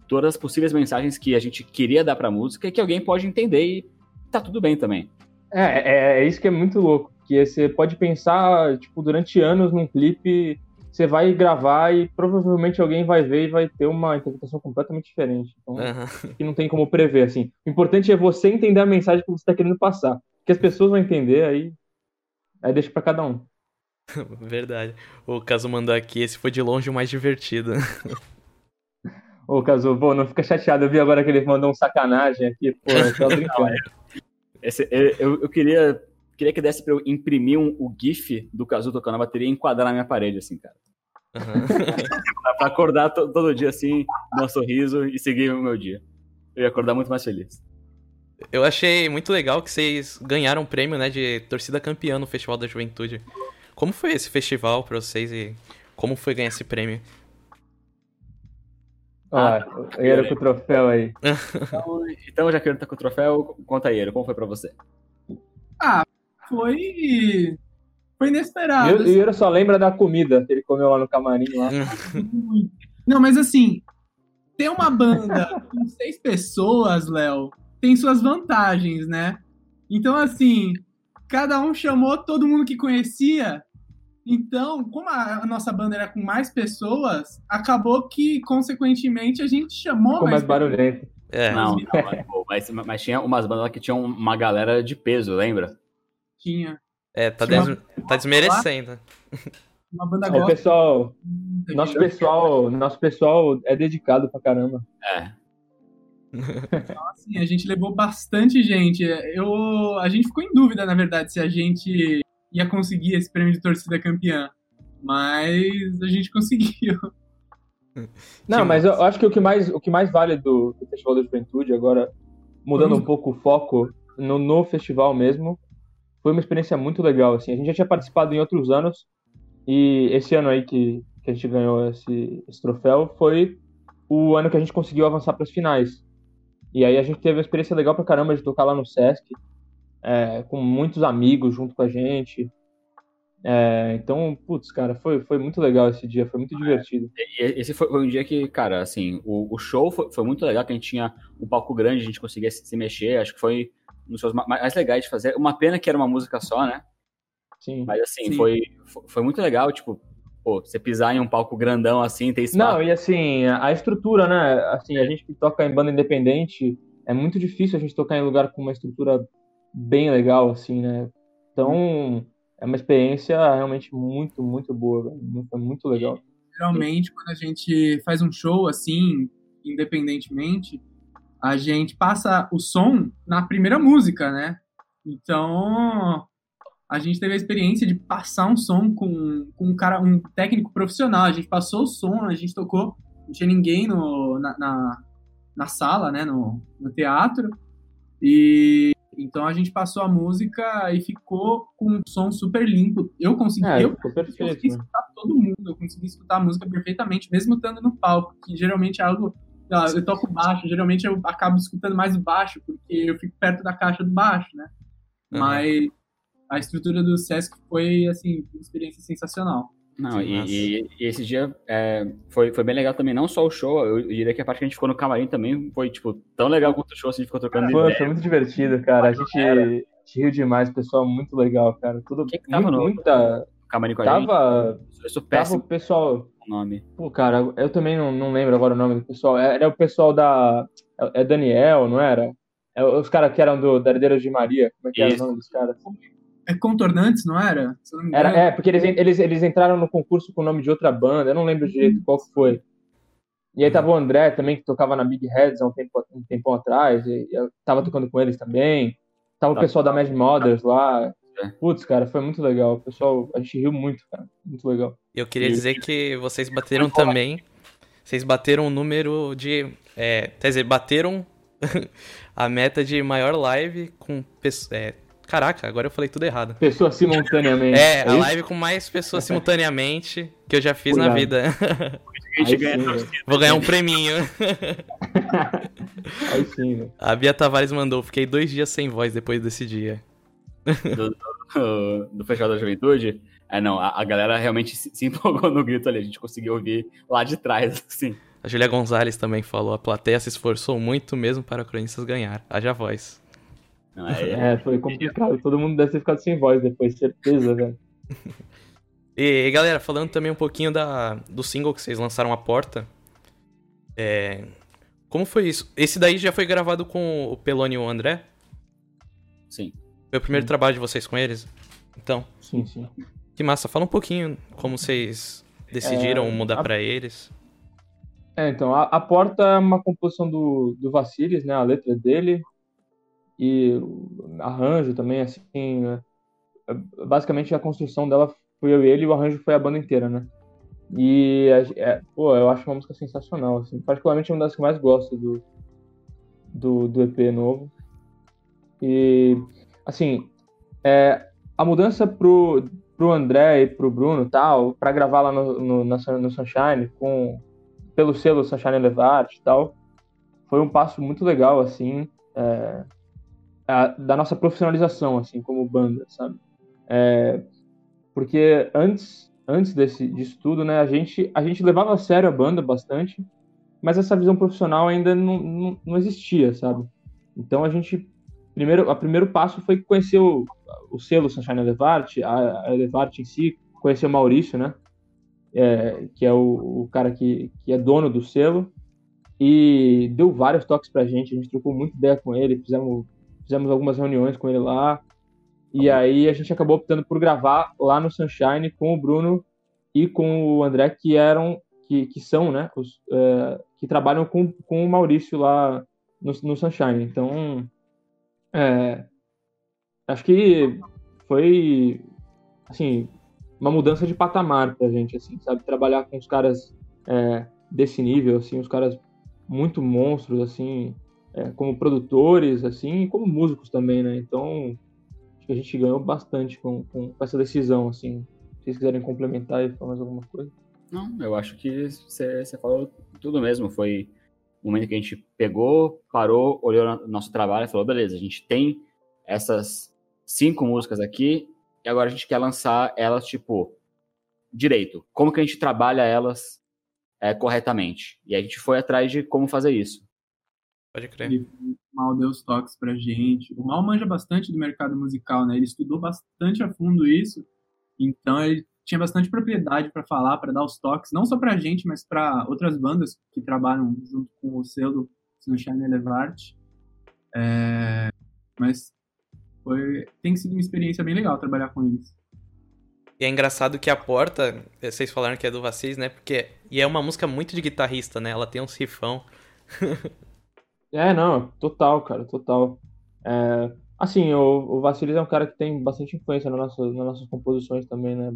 todas as possíveis mensagens que a gente queria dar pra música e que alguém pode entender e tá tudo bem também. É, é, é isso que é muito louco, que você pode pensar, tipo, durante anos num clipe, você vai gravar e provavelmente alguém vai ver e vai ter uma interpretação completamente diferente. Então, uhum. que não tem como prever, assim. O importante é você entender a mensagem que você tá querendo passar. Que as pessoas vão entender, aí, aí deixa para cada um. Verdade. O caso mandou aqui, esse foi de longe o mais divertido. Ô, Cazu, pô, não fica chateado. Eu vi agora que ele mandou um sacanagem aqui, pô, eu brincando. Esse, eu, eu queria, queria que desse pra eu imprimir um, o GIF do Cazu tocando a bateria e enquadrar na minha parede, assim, cara. Uhum. pra acordar to, todo dia assim, dar um sorriso e seguir o meu dia. Eu ia acordar muito mais feliz. Eu achei muito legal que vocês ganharam um prêmio, né, de torcida campeã no Festival da Juventude. Como foi esse festival pra vocês e como foi ganhar esse prêmio? Ah, ah Eiro com o troféu aí. então, então, já que ele tá com o troféu, conta aí, Eiro, como foi pra você? Ah, foi. Foi inesperado. E o Eiro só lembra da comida que ele comeu lá no camarim lá. Não, mas assim, ter uma banda com seis pessoas, Léo, tem suas vantagens, né? Então, assim, cada um chamou todo mundo que conhecia então, como a nossa banda era com mais pessoas, acabou que, consequentemente, a gente chamou Ficou mais, mais barulhento. É. Não, não mas, mas, tinha umas bandas que tinham uma galera de peso, lembra? Tinha. É, tá, des... tá desmerecendo. Uma banda é, pessoal, nosso pessoal, nosso pessoal é dedicado pra caramba. É. Então, assim, a gente levou bastante gente. Eu, a gente ficou em dúvida, na verdade, se a gente ia conseguir esse prêmio de torcida campeã. Mas a gente conseguiu. Não, mas eu acho que o que mais, o que mais vale do, do Festival da Juventude, agora mudando um pouco o foco, no, no festival mesmo, foi uma experiência muito legal, assim. A gente já tinha participado em outros anos, e esse ano aí que, que a gente ganhou esse, esse troféu foi o ano que a gente conseguiu avançar para as finais. E aí a gente teve uma experiência legal pra caramba de tocar lá no Sesc, é, com muitos amigos junto com a gente. É, então, putz, cara, foi, foi muito legal esse dia, foi muito divertido. Esse foi, um dia que, cara, assim, o, o show foi, foi, muito legal, que a gente tinha um palco grande, a gente conseguia se, se mexer, acho que foi um dos shows mais legais de fazer. Uma pena que era uma música só, né? Sim. Mas assim, Sim. Foi, foi muito legal, tipo, pô, você pisar em um palco grandão assim, tem espaço. Não, e assim, a estrutura, né? Assim, a gente que toca em banda independente, é muito difícil a gente tocar em lugar com uma estrutura bem legal, assim, né? Então, é uma experiência realmente muito, muito boa, Foi muito legal. Geralmente, quando a gente faz um show assim, independentemente, a gente passa o som na primeira música, né? Então, a gente teve a experiência de passar um som com, com um cara, um técnico profissional. A gente passou o som, a gente tocou, não tinha ninguém no, na, na, na sala, né, no, no teatro. E então a gente passou a música e ficou com um som super limpo. Eu consegui, é, eu, perfeito, eu consegui escutar todo mundo, eu consegui escutar a música perfeitamente, mesmo estando no palco, que geralmente é algo. Eu toco baixo, geralmente eu acabo escutando mais o baixo, porque eu fico perto da caixa do baixo, né? Uhum. Mas a estrutura do Sesc foi, assim, uma experiência sensacional. Não, e, e, e, esse dia é, foi, foi bem legal também, não só o show, eu diria que a parte que a gente ficou no camarim também foi, tipo, tão legal quanto o show, assim, a gente ficou trocando foi, ideia. Foi muito divertido, cara, a gente riu demais, pessoal muito legal, cara, tudo, Quem que tava muito, no muita... camarim com a tava, gente? Tava o pessoal... O nome. Pô, cara, eu também não, não lembro agora o nome do pessoal, era o pessoal da... É Daniel, não era? É, os caras que eram do, da Herdeira de Maria, como é que Isso. era o nome dos caras? É Contornantes, não era? Não era é, porque eles, eles, eles entraram no concurso com o nome de outra banda, eu não lembro direito qual foi. E aí tava o André também, que tocava na Big Heads há um tempo, um tempo atrás, e eu tava tocando com eles também. Tava o tá. pessoal da Mad Mothers lá. É. Putz, cara, foi muito legal. O pessoal, a gente riu muito, cara. Muito legal. Eu queria dizer que vocês bateram também. Vocês bateram o número de. É, quer dizer, bateram a meta de maior live com é, Caraca, agora eu falei tudo errado. Pessoas simultaneamente. É, é a live com mais pessoas simultaneamente que eu já fiz Cuidado. na vida. ganha Vou ganhar um preminho. Aí sim, né? A Bia Tavares mandou, fiquei dois dias sem voz depois desse dia. Do, do, do Festival da Juventude? É, não, a, a, galera realmente se, se empolgou no grito ali, a gente conseguiu ouvir lá de trás, assim. A Julia Gonzalez também falou, a plateia se esforçou muito mesmo para o Cronistas ganhar. Haja voz. É, foi complicado. Todo mundo deve ter ficado sem voz depois, certeza, velho. E galera, falando também um pouquinho da, do single que vocês lançaram a porta. É, como foi isso? Esse daí já foi gravado com o Peloni e o André? Sim. Foi o primeiro sim. trabalho de vocês com eles? Então. Sim, sim. Que massa. Fala um pouquinho como vocês decidiram é, mudar a... para eles. É, então, a, a, porta é uma composição do, do Vassilis, né? A letra dele, e arranjo também, assim, né? basicamente a construção dela foi eu e ele e o arranjo foi a banda inteira, né? E, é, pô, eu acho uma música sensacional, assim, particularmente uma das que mais gosto do, do, do EP novo. E, assim, é, a mudança pro, pro André e pro Bruno, tal, para gravar lá no, no, no Sunshine, com, pelo selo Sunshine Levart e tal, foi um passo muito legal, assim, é, a, da nossa profissionalização, assim, como banda, sabe? É, porque antes, antes desse, disso tudo, né, a gente, a gente levava a sério a banda bastante, mas essa visão profissional ainda não, não, não existia, sabe? Então a gente, primeiro, o primeiro passo foi conhecer o, o selo Sunshine Elevart, a, a em si, conhecer o Maurício, né? É, que é o, o, cara que, que é dono do selo, e deu vários toques pra gente, a gente trocou muita ideia com ele, fizemos fizemos algumas reuniões com ele lá. E aí a gente acabou optando por gravar lá no Sunshine com o Bruno e com o André, que eram, que, que são, né, os, é, que trabalham com, com o Maurício lá no, no Sunshine. Então, é, acho que foi, assim, uma mudança de patamar pra gente, assim, sabe? Trabalhar com os caras é, desse nível, assim, os caras muito monstros, assim, é, como produtores, assim, e como músicos também, né? Então, acho que a gente ganhou bastante com, com, essa decisão, assim. Se vocês quiserem complementar e falar mais alguma coisa. Não, eu acho que você falou tudo mesmo. Foi o momento que a gente pegou, parou, olhou no nosso trabalho e falou: beleza, a gente tem essas cinco músicas aqui e agora a gente quer lançar elas, tipo, direito. Como que a gente trabalha elas é, corretamente? E a gente foi atrás de como fazer isso. Pode crer. o Mal deu os toques pra gente. O Mal manja bastante do mercado musical, né? Ele estudou bastante a fundo isso. Então ele tinha bastante propriedade para falar, para dar os toques, não só pra gente, mas para outras bandas que trabalham junto com o selo Sunshine Elevart. É... Mas foi... tem sido uma experiência bem legal trabalhar com eles. E é engraçado que a porta, vocês falaram que é do Vacis, né? Porque e é uma música muito de guitarrista, né? Ela tem um sifão. é, não, total, cara, total. É, assim, o, o Vassilis é um cara que tem bastante influência nas nossas, nas nossas composições também, né?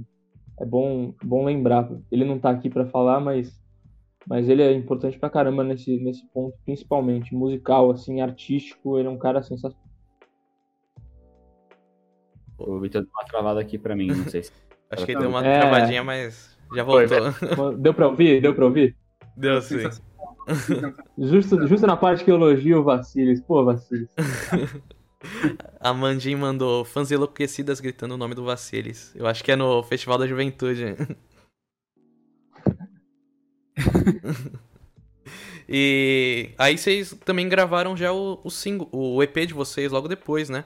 É bom, bom lembrar. Ele não tá aqui para falar, mas, mas ele é importante pra caramba nesse, nesse ponto, principalmente musical, assim, artístico. Ele é um cara sensacional. O Vitor deu uma travada aqui pra mim, não sei se. Acho que deu uma é... travadinha, mas já voltou. Foi. Deu pra ouvir? Deu pra ouvir? Deu sim. Justo, justo na parte que eu elogio o Vacilis. Pô, Vacilis. A Mandin mandou fãs enlouquecidas gritando o nome do Vacilis. Eu acho que é no Festival da Juventude. e aí vocês também gravaram já o, o, single, o EP de vocês logo depois, né?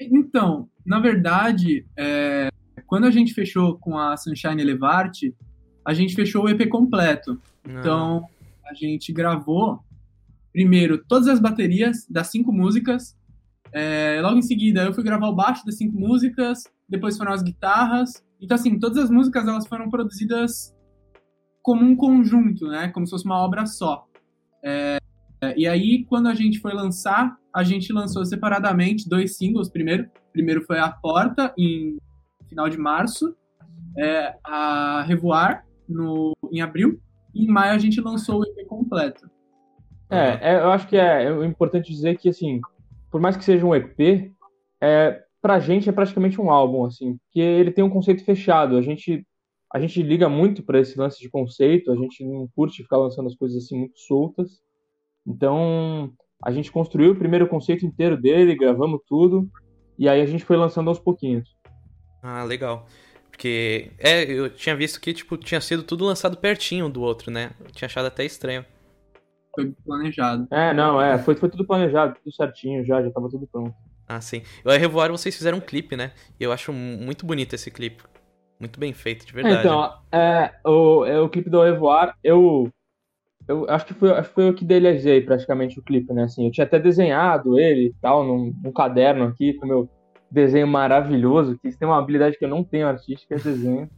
Então, na verdade, é, quando a gente fechou com a Sunshine Elevarte, a gente fechou o EP completo. Ah. Então, a gente gravou primeiro todas as baterias das cinco músicas. É, logo em seguida, eu fui gravar o baixo das cinco músicas. Depois foram as guitarras. Então, assim, todas as músicas elas foram produzidas como um conjunto, né? Como se fosse uma obra só. É, e aí, quando a gente foi lançar, a gente lançou separadamente dois singles primeiro. Primeiro foi A Porta, em final de março, é, a Revoar no, em abril, em maio a gente lançou o EP completo. É, é, eu acho que é, é importante dizer que, assim, por mais que seja um EP, é, pra gente é praticamente um álbum, assim, porque ele tem um conceito fechado, a gente, a gente liga muito para esse lance de conceito, a gente não curte ficar lançando as coisas assim muito soltas, então a gente construiu o primeiro conceito inteiro dele, gravamos tudo, e aí a gente foi lançando aos pouquinhos. Ah, legal. Porque, é, eu tinha visto que, tipo, tinha sido tudo lançado pertinho do outro, né? Eu tinha achado até estranho. Foi planejado. É, não, é, foi, foi tudo planejado, tudo certinho já, já tava tudo pronto. Ah, sim. Eu e Revoar vocês fizeram um clipe, né? E eu acho muito bonito esse clipe. Muito bem feito, de verdade. Então, é, o, é, o clipe do Revoar, eu, eu acho que foi, acho que foi eu que idealizei praticamente o clipe, né? Assim, eu tinha até desenhado ele e tal, num, num caderno aqui, com meu desenho maravilhoso, que tem uma habilidade que eu não tenho artística, é desenho.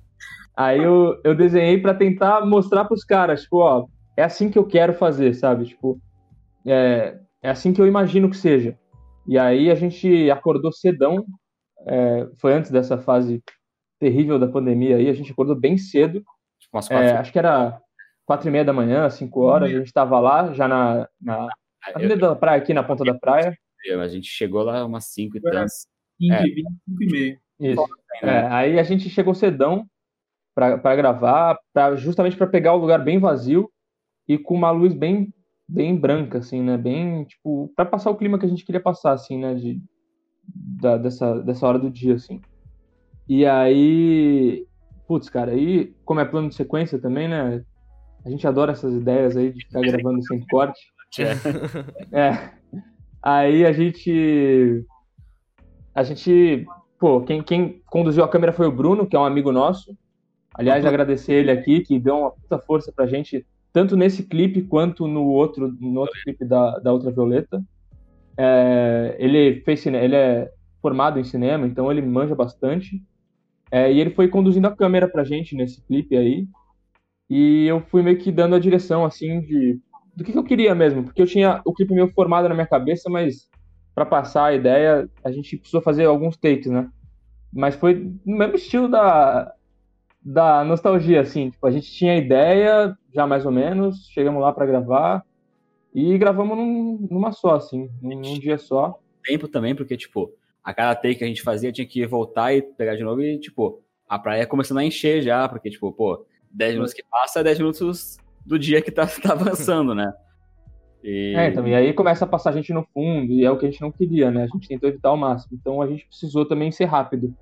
Aí eu, eu desenhei para tentar mostrar pros caras, tipo, ó, é assim que eu quero fazer, sabe? Tipo, é, é assim que eu imagino que seja. E aí a gente acordou cedão, é, foi antes dessa fase terrível da pandemia aí, a gente acordou bem cedo. Tipo, é, acho que era quatro e meia da manhã, cinco horas, a gente estava lá, já na, na, na da praia, aqui na ponta da praia. A gente chegou lá umas cinco e tantas. 5 é. 25 e meio. Isso. É, aí a gente chegou cedão para gravar, pra, justamente para pegar o lugar bem vazio e com uma luz bem bem branca, assim, né? Bem, tipo, para passar o clima que a gente queria passar, assim, né? De, da, dessa, dessa hora do dia, assim. E aí, putz, cara, aí, como é plano de sequência também, né? A gente adora essas ideias aí de ficar gravando sem corte. É. é. Aí a gente a gente, pô, quem, quem conduziu a câmera foi o Bruno, que é um amigo nosso. Aliás, uhum. agradecer ele aqui, que deu uma puta força pra gente, tanto nesse clipe quanto no outro, no outro clipe da, da Ultravioleta. É, ele fez ele é formado em cinema, então ele manja bastante. É, e ele foi conduzindo a câmera pra gente nesse clipe aí. E eu fui meio que dando a direção, assim, de do que, que eu queria mesmo, porque eu tinha o clipe meio formado na minha cabeça, mas para passar a ideia, a gente precisou fazer alguns takes, né? Mas foi no mesmo estilo da, da nostalgia, assim. Tipo, a gente tinha ideia, já mais ou menos, chegamos lá para gravar, E gravamos num, numa só, assim, num, num dia só. Tempo também, porque, tipo, a cada take que a gente fazia tinha que voltar e pegar de novo e, tipo, a praia começando a encher já, porque, tipo, pô, 10 minutos que passa é 10 minutos do dia que tá, tá avançando, né? E... É, então, e aí começa a passar gente no fundo, e é o que a gente não queria, né? A gente tentou evitar ao máximo. Então a gente precisou também ser rápido.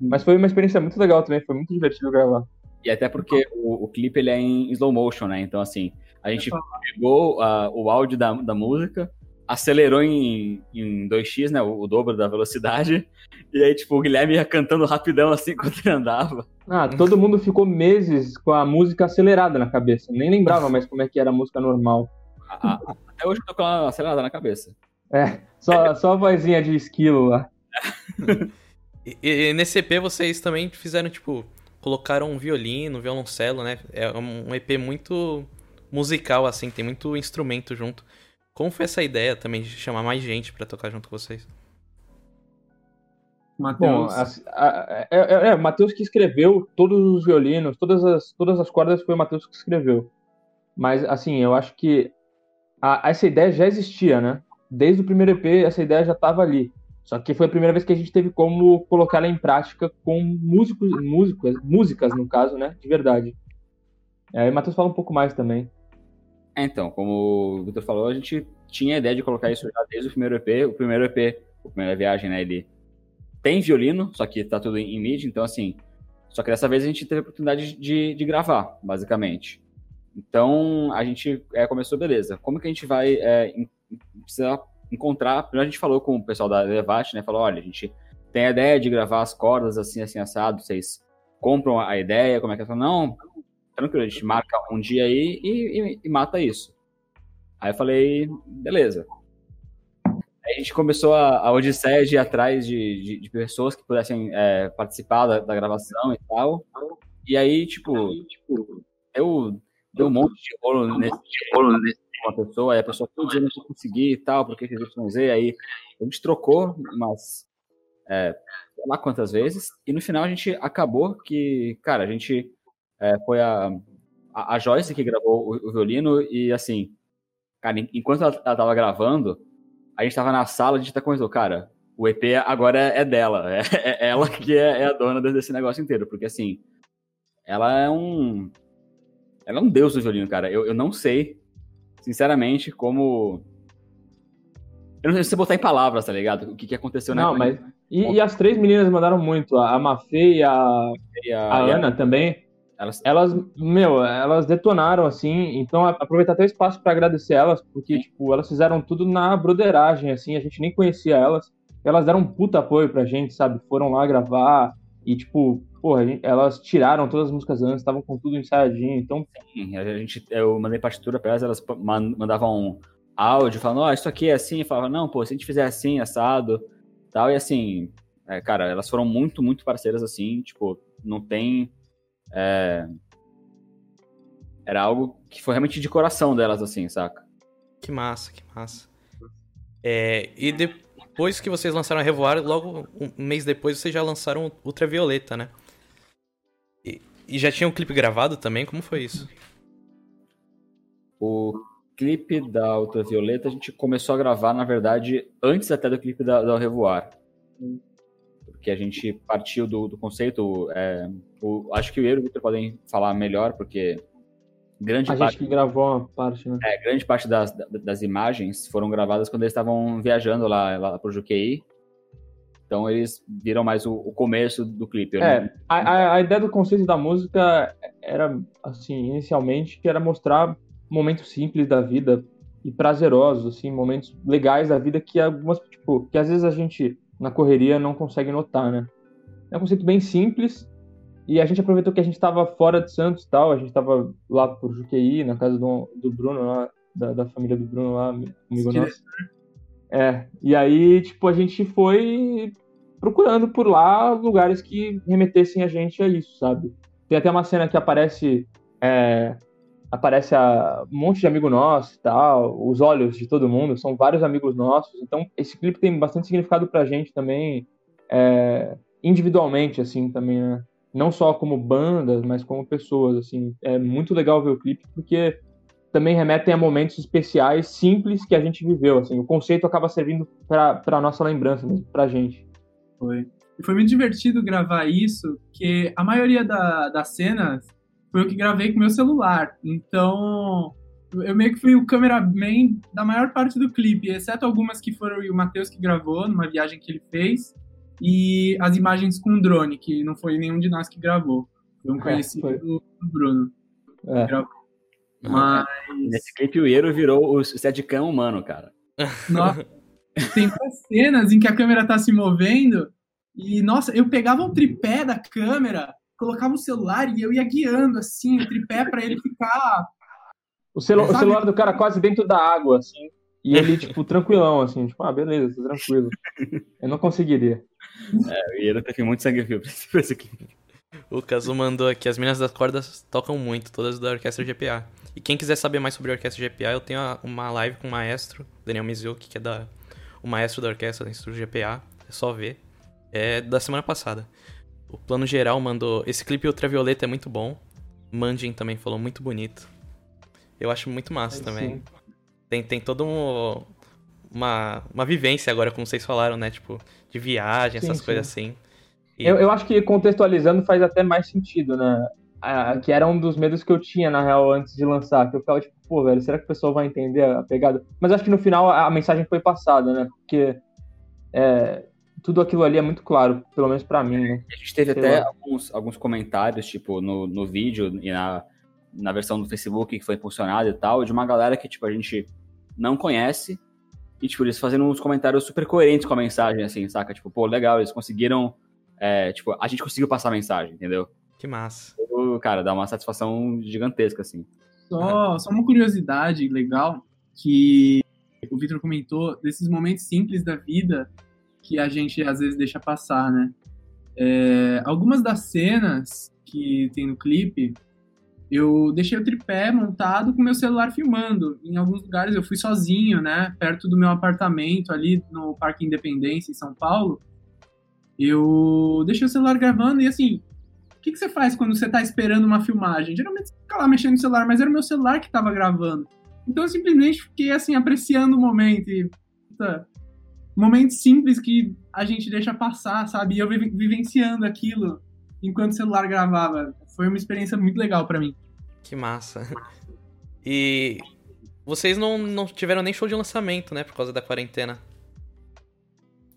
Mas foi uma experiência muito legal também, foi muito divertido gravar. E até porque o, o clipe ele é em slow motion, né? Então, assim, a gente pegou uh, o áudio da, da música, acelerou em, em 2x, né? O, o, dobro da velocidade. E aí, tipo, o Guilherme ia cantando rapidão assim enquanto ele andava. Ah, todo mundo ficou meses com a música acelerada na cabeça. Nem lembrava mais como é que era a música normal. Até hoje eu tô com ela acelerada na cabeça. É, só, só a vozinha de esquilo lá. e, e, nesse EP vocês também fizeram, tipo, colocaram um violino, violoncelo, né? É um EP muito musical, assim, tem muito instrumento junto. Como foi essa ideia também de chamar mais gente para tocar junto com vocês? Matheus. É, é, é, Matheus que escreveu todos os violinos, todas as, todas as cordas foi o Matheus que escreveu. Mas, assim, eu acho que a, essa ideia já existia, né? Desde o primeiro EP, essa ideia já estava ali. Só que foi a primeira vez que a gente teve como colocar ela em prática com músicos, músicas, músicas no caso, né? De verdade. Aí o Matheus fala um pouco mais também. É, então, como o Vitor falou, a gente tinha a ideia de colocar isso já desde o primeiro EP. O primeiro EP, a primeira viagem, né? Ele tem violino, só que tá tudo em, MIDI, então assim. Só que dessa vez a gente teve a oportunidade de, de gravar, basicamente. Então a gente é, começou, beleza. Como que a gente vai é, precisar encontrar? Primeiro a gente falou com o pessoal da Levate, né? Falou: olha, a gente tem a ideia de gravar as cordas assim, assim, assado. Vocês compram a ideia? Como é que é? Não, tranquilo, a gente marca um dia aí e, e, e mata isso. Aí eu falei, beleza. Aí a gente começou a, a odisseia de ir atrás de, de, de pessoas que pudessem é, participar da, da, gravação e tal. E aí, tipo eu deu um monte de rolo nesse, uma pessoa, aí a pessoa todo dia não conseguir e tal, porque que Z, aí a gente trocou umas é, sei lá quantas vezes, e no final a gente acabou que, cara, a gente é, foi a, a, Joyce que gravou o, o, violino e assim, cara, enquanto ela, ela tava gravando, a gente tava na sala, a gente tá começou, cara, o EP agora é, é dela, é, é, ela que é, é, a dona desse negócio inteiro, porque assim, ela é um, ela é um deus do violino, cara, eu, eu não sei, sinceramente, como eu não sei se você botar em palavras, tá ligado? O que, que aconteceu na Não, mas. E, e, as três meninas mandaram muito. A Mafê e a, e a, a Ana também. Elas... elas, meu, elas detonaram assim, então aproveitar até o espaço para agradecer elas, porque, tipo, elas fizeram tudo na broderagem, assim, a gente nem conhecia elas, elas deram um puta apoio pra gente, sabe, foram lá gravar, e, tipo, porra, gente, elas tiraram todas as músicas antes, estavam com tudo ensaiadinho, então... Sim, a gente, eu mandei partitura pra elas, elas mandavam um áudio, falando, ó, oh, isso aqui é assim, falava, não, pô, se a gente fizer assim, assado, tal, e assim, é, cara, elas foram muito, muito parceiras, assim, tipo, não tem é... Era algo que foi realmente de coração delas, assim, saca? Que massa, que massa. É, e depois que vocês lançaram a Revoar, logo um mês depois vocês já lançaram Ultravioleta, né? E, já tinha um clipe gravado também? Como foi isso? O clipe da Ultravioleta a gente começou a gravar, na verdade, antes até do clipe da, da Revoar. Hum que a gente partiu do, do conceito. É, o, acho que o eu e o Victor podem falar melhor, porque grande a parte. A gente que gravou uma parte, né? É, grande parte das, das imagens foram gravadas quando eles estavam viajando lá, lá pro Juquei. Então eles viram mais o, o começo do clipe. É, não... a, a, ideia do conceito da música era, assim, inicialmente, que era mostrar momentos simples da vida e prazerosos, assim, momentos legais da vida que algumas, tipo, que às vezes a gente na correria não consegue notar, né? É um conceito bem simples e a gente aproveitou que a gente estava fora de Santos e tal, a gente estava lá por Juqueí, na casa do, do Bruno lá, da, da, família do Bruno lá, amigo nosso. É, e aí, tipo, a gente foi procurando por lá lugares que remetessem a gente a isso, sabe? Tem até uma cena que aparece é, aparece a, um monte de amigo nosso e tal, os olhos de todo mundo, são vários amigos nossos. Então, esse clipe tem bastante significado pra gente também, é, individualmente, assim, também, né? Não só como bandas, mas como pessoas, assim. É muito legal ver o clipe, porque também remetem a momentos especiais, simples que a gente viveu. Assim, o conceito acaba servindo para nossa lembrança mesmo, para gente. Foi. E foi muito divertido gravar isso, porque a maioria da, das cenas foi o que gravei com meu celular. Então, eu meio que fui o cameraman da maior parte do clipe, exceto algumas que foram o Matheus que gravou, numa viagem que ele fez, e as imagens com drone, que não foi nenhum de nós que gravou. Foi um é, conhecido é, do Bruno. É. Mas... Nesse clipe o Eiro virou o Steadicam humano, cara. Nossa, tem cenas em que a câmera tá se movendo e, nossa, eu pegava o tripé da câmera, colocava o celular e eu ia guiando, assim, o tripé para ele ficar... O, celu o celular do cara quase dentro da água, assim. E ele, tipo, tranquilão, assim, tipo, ah, beleza, tô tranquilo. Eu não conseguiria. É, o Iero teve muito sangue frio pra esse clipe. O Kazu mandou aqui, as meninas das cordas tocam muito, todas da Orquestra GPA. E quem quiser saber mais sobre a Orquestra GPA, eu tenho uma live com o maestro, Daniel Mizuki, que é da, o maestro da orquestra do Instituto GPA. É só ver. É da semana passada. O plano geral mandou. Esse clipe Ultravioleta é muito bom. Mandin também falou muito bonito. Eu acho muito massa é, também. Sim. Tem, tem toda um, uma, uma vivência agora, como vocês falaram, né? Tipo, de viagem, essas sim, coisas sim. assim. E... Eu, eu acho que contextualizando faz até mais sentido, né? Ah, que era um dos medos que eu tinha, na real, antes de lançar. Que eu ficava tipo, pô, velho, será que o pessoal vai entender a pegada? Mas acho que no final a, a mensagem foi passada, né? Porque é, tudo aquilo ali é muito claro, pelo menos para mim, né? A gente teve Sei até alguns, alguns comentários, tipo, no, no vídeo e na, na versão do Facebook que foi impulsionada e tal, de uma galera que, tipo, a gente não conhece e, tipo, eles fazendo uns comentários super coerentes com a mensagem, assim, saca? Tipo, pô, legal, eles conseguiram, é, tipo, a gente conseguiu passar a mensagem, entendeu? Que massa. Cara, dá uma satisfação gigantesca, assim. Só, só uma curiosidade legal que o Victor comentou desses momentos simples da vida que a gente às vezes deixa passar, né? É, algumas das cenas que tem no clipe, eu deixei o tripé montado com meu celular filmando. Em alguns lugares eu fui sozinho, né? Perto do meu apartamento, ali no Parque Independência, em São Paulo. Eu deixei o celular gravando e assim, o que, que, você faz quando você está esperando uma filmagem? Geralmente você fica lá mexendo no celular, mas era o meu celular que estava gravando. Então eu simplesmente fiquei assim, apreciando o momento. E, puta, momentos simples que a gente deixa passar, sabe? E eu vivenciando aquilo enquanto o celular gravava. Foi uma experiência muito legal para mim. Que massa. E vocês não, não tiveram nem show de lançamento, né? Por causa da quarentena.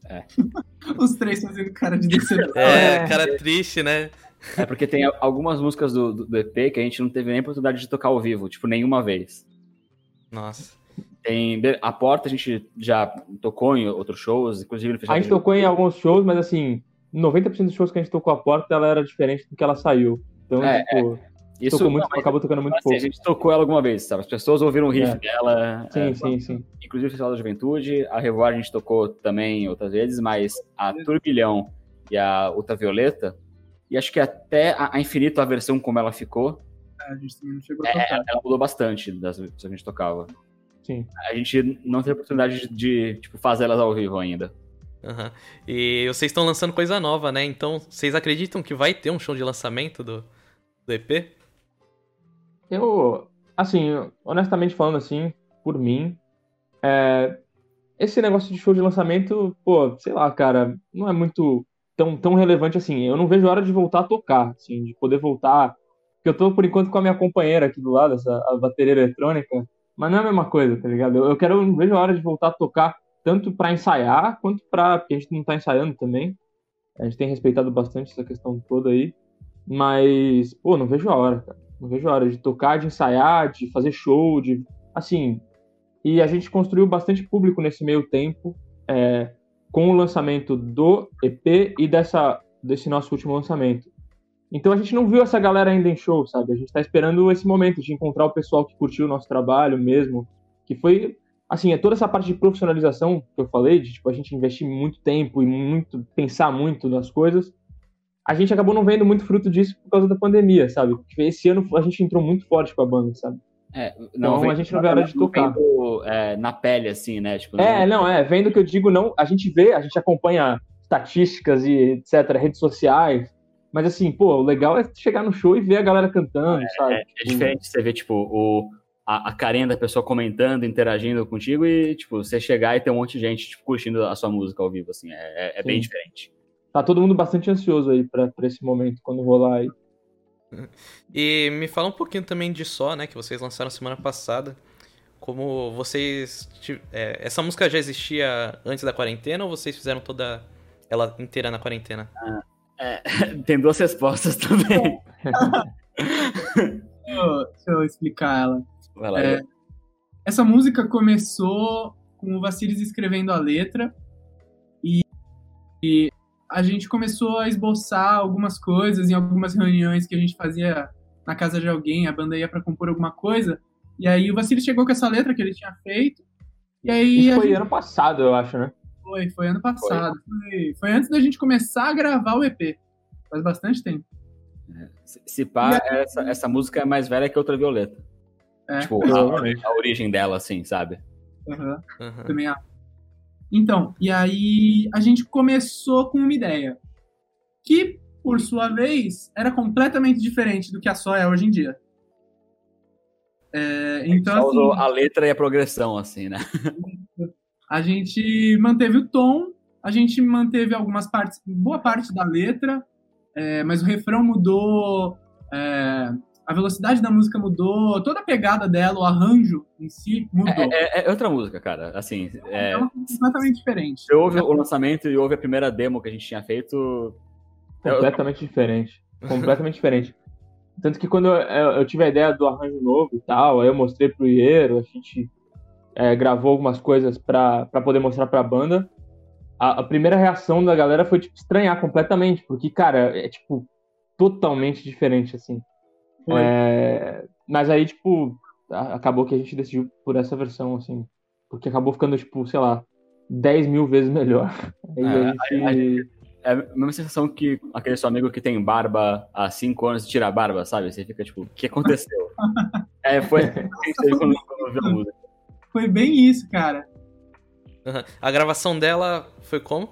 É. Os três fazendo cara de decepção. É, cara triste, né? É porque tem algumas músicas do, do, EP que a gente não teve nem oportunidade de tocar ao vivo, tipo, nenhuma vez. Nossa. Tem a porta a gente já tocou em outros shows, inclusive A gente tocou em alguns shows, mas assim, 90% dos shows que a gente tocou a porta, ela era diferente do que ela saiu. Então, é, tipo, é. Isso tocou muito, não, acabou tocando muito assim, pouco. A gente tocou ela alguma vez, sabe? As pessoas ouviram o riff é. dela. Sim, é, sim, sim. Inclusive o Festival da Juventude. A Revoar a gente tocou também outras vezes, mas a Turbilhão e a Ultravioleta e acho que até a, Infinito, a versão como ela ficou. É, a gente também não chegou a é, tocar. ela mudou bastante das vezes que a gente tocava. Sim. A gente não teve oportunidade de, de tipo, fazer elas ao vivo ainda. Uhum. E vocês estão lançando coisa nova, né? Então, vocês acreditam que vai ter um show de lançamento do, do EP? Eu, assim, honestamente falando assim, por mim, é, esse negócio de show de lançamento, pô, sei lá, cara, não é muito tão, tão relevante assim. Eu não vejo a hora de voltar a tocar, assim, de poder voltar. Porque eu tô, por enquanto, com a minha companheira aqui do lado, essa a bateria eletrônica, mas não é a mesma coisa, tá ligado? Eu, eu quero, não vejo a hora de voltar a tocar, tanto para ensaiar, quanto pra. Porque a gente não tá ensaiando também. A gente tem respeitado bastante essa questão toda aí. Mas, pô, não vejo a hora, cara. Não vejo a hora de tocar, de ensaiar, de fazer show, de. Assim. E a gente construiu bastante público nesse meio tempo. É, com o lançamento do EP e dessa, desse nosso último lançamento. Então a gente não viu essa galera ainda em show, sabe? A gente está esperando esse momento de encontrar o pessoal que curtiu o nosso trabalho mesmo, que foi assim, é toda essa parte de profissionalização que eu falei, de tipo a gente investir muito tempo e muito pensar muito nas coisas. A gente acabou não vendo muito fruto disso por causa da pandemia, sabe? Esse ano a gente entrou muito forte com a banda, sabe? É, não, então, a gente não vê a hora de tocar. É, na pele, assim, né? Tipo, é, não, é, vendo que eu digo, não, a gente vê, a gente acompanha estatísticas e etc, redes sociais, mas assim, pô, o legal é chegar no show e ver a galera cantando, é, sabe? É, é diferente você ver, tipo, o, a, a carinha da pessoa comentando, interagindo contigo e, tipo, você chegar e ter um monte de gente, tipo, curtindo a sua música ao vivo, assim, é, é, é bem diferente. Tá todo mundo bastante ansioso aí pra, pra esse momento, quando rolar aí. E me fala um pouquinho também de Só, né, que vocês lançaram semana passada. Como vocês. É, essa música já existia antes da quarentena ou vocês fizeram toda ela inteira na quarentena? Ah, é, tem duas respostas também. deixa, eu, deixa, eu, explicar ela. Vai lá, é, essa música começou com o Vassilis escrevendo a letra e, e a gente começou a esboçar algumas coisas em algumas reuniões que a gente fazia na casa de alguém, a banda ia para compor alguma coisa, e aí o Vassili chegou com essa letra que ele tinha feito, e aí... Isso foi gente... ano passado, eu acho, né? Foi, foi ano passado. Foi. Foi, foi antes da gente começar a gravar o EP. Faz bastante tempo. É, se pá, aí... essa, essa música é mais velha que outra Violeta. É, tipo, a, a, origem dela, assim, sabe? Uhum. Uhum. Também acho. Então, e aí a gente começou com uma ideia que, por sua vez, era completamente diferente do que a só é hoje em dia. É, então, assim, a letra e a progressão, assim, né? A gente manteve o tom, a gente manteve algumas partes, boa parte da letra, é, mas o refrão mudou, é, a velocidade da música mudou, toda a pegada dela, o arranjo em si mudou. É, é, é outra música, cara. Assim, é, é completamente diferente. Você ouve o lançamento e ouve a primeira demo que a gente tinha feito. Completamente diferente. Completamente diferente. Tanto que quando eu, eu, tive a ideia do arranjo novo e tal, aí eu mostrei pro Iero, a gente é, gravou algumas coisas para poder mostrar pra banda. A, a, primeira reação da galera foi, tipo, estranhar completamente, porque, cara, é, tipo, totalmente diferente, assim. É, mas aí, tipo, acabou que a gente decidiu por essa versão, assim. Porque acabou ficando, tipo, sei lá, 10 mil vezes melhor. Aí é, a gente... É a mesma sensação que aquele seu amigo que tem barba há 5 anos e tira a barba, sabe? Você fica tipo, o que aconteceu? é, foi quando, quando viu a música. Foi bem isso, cara. Uhum. A gravação dela foi como?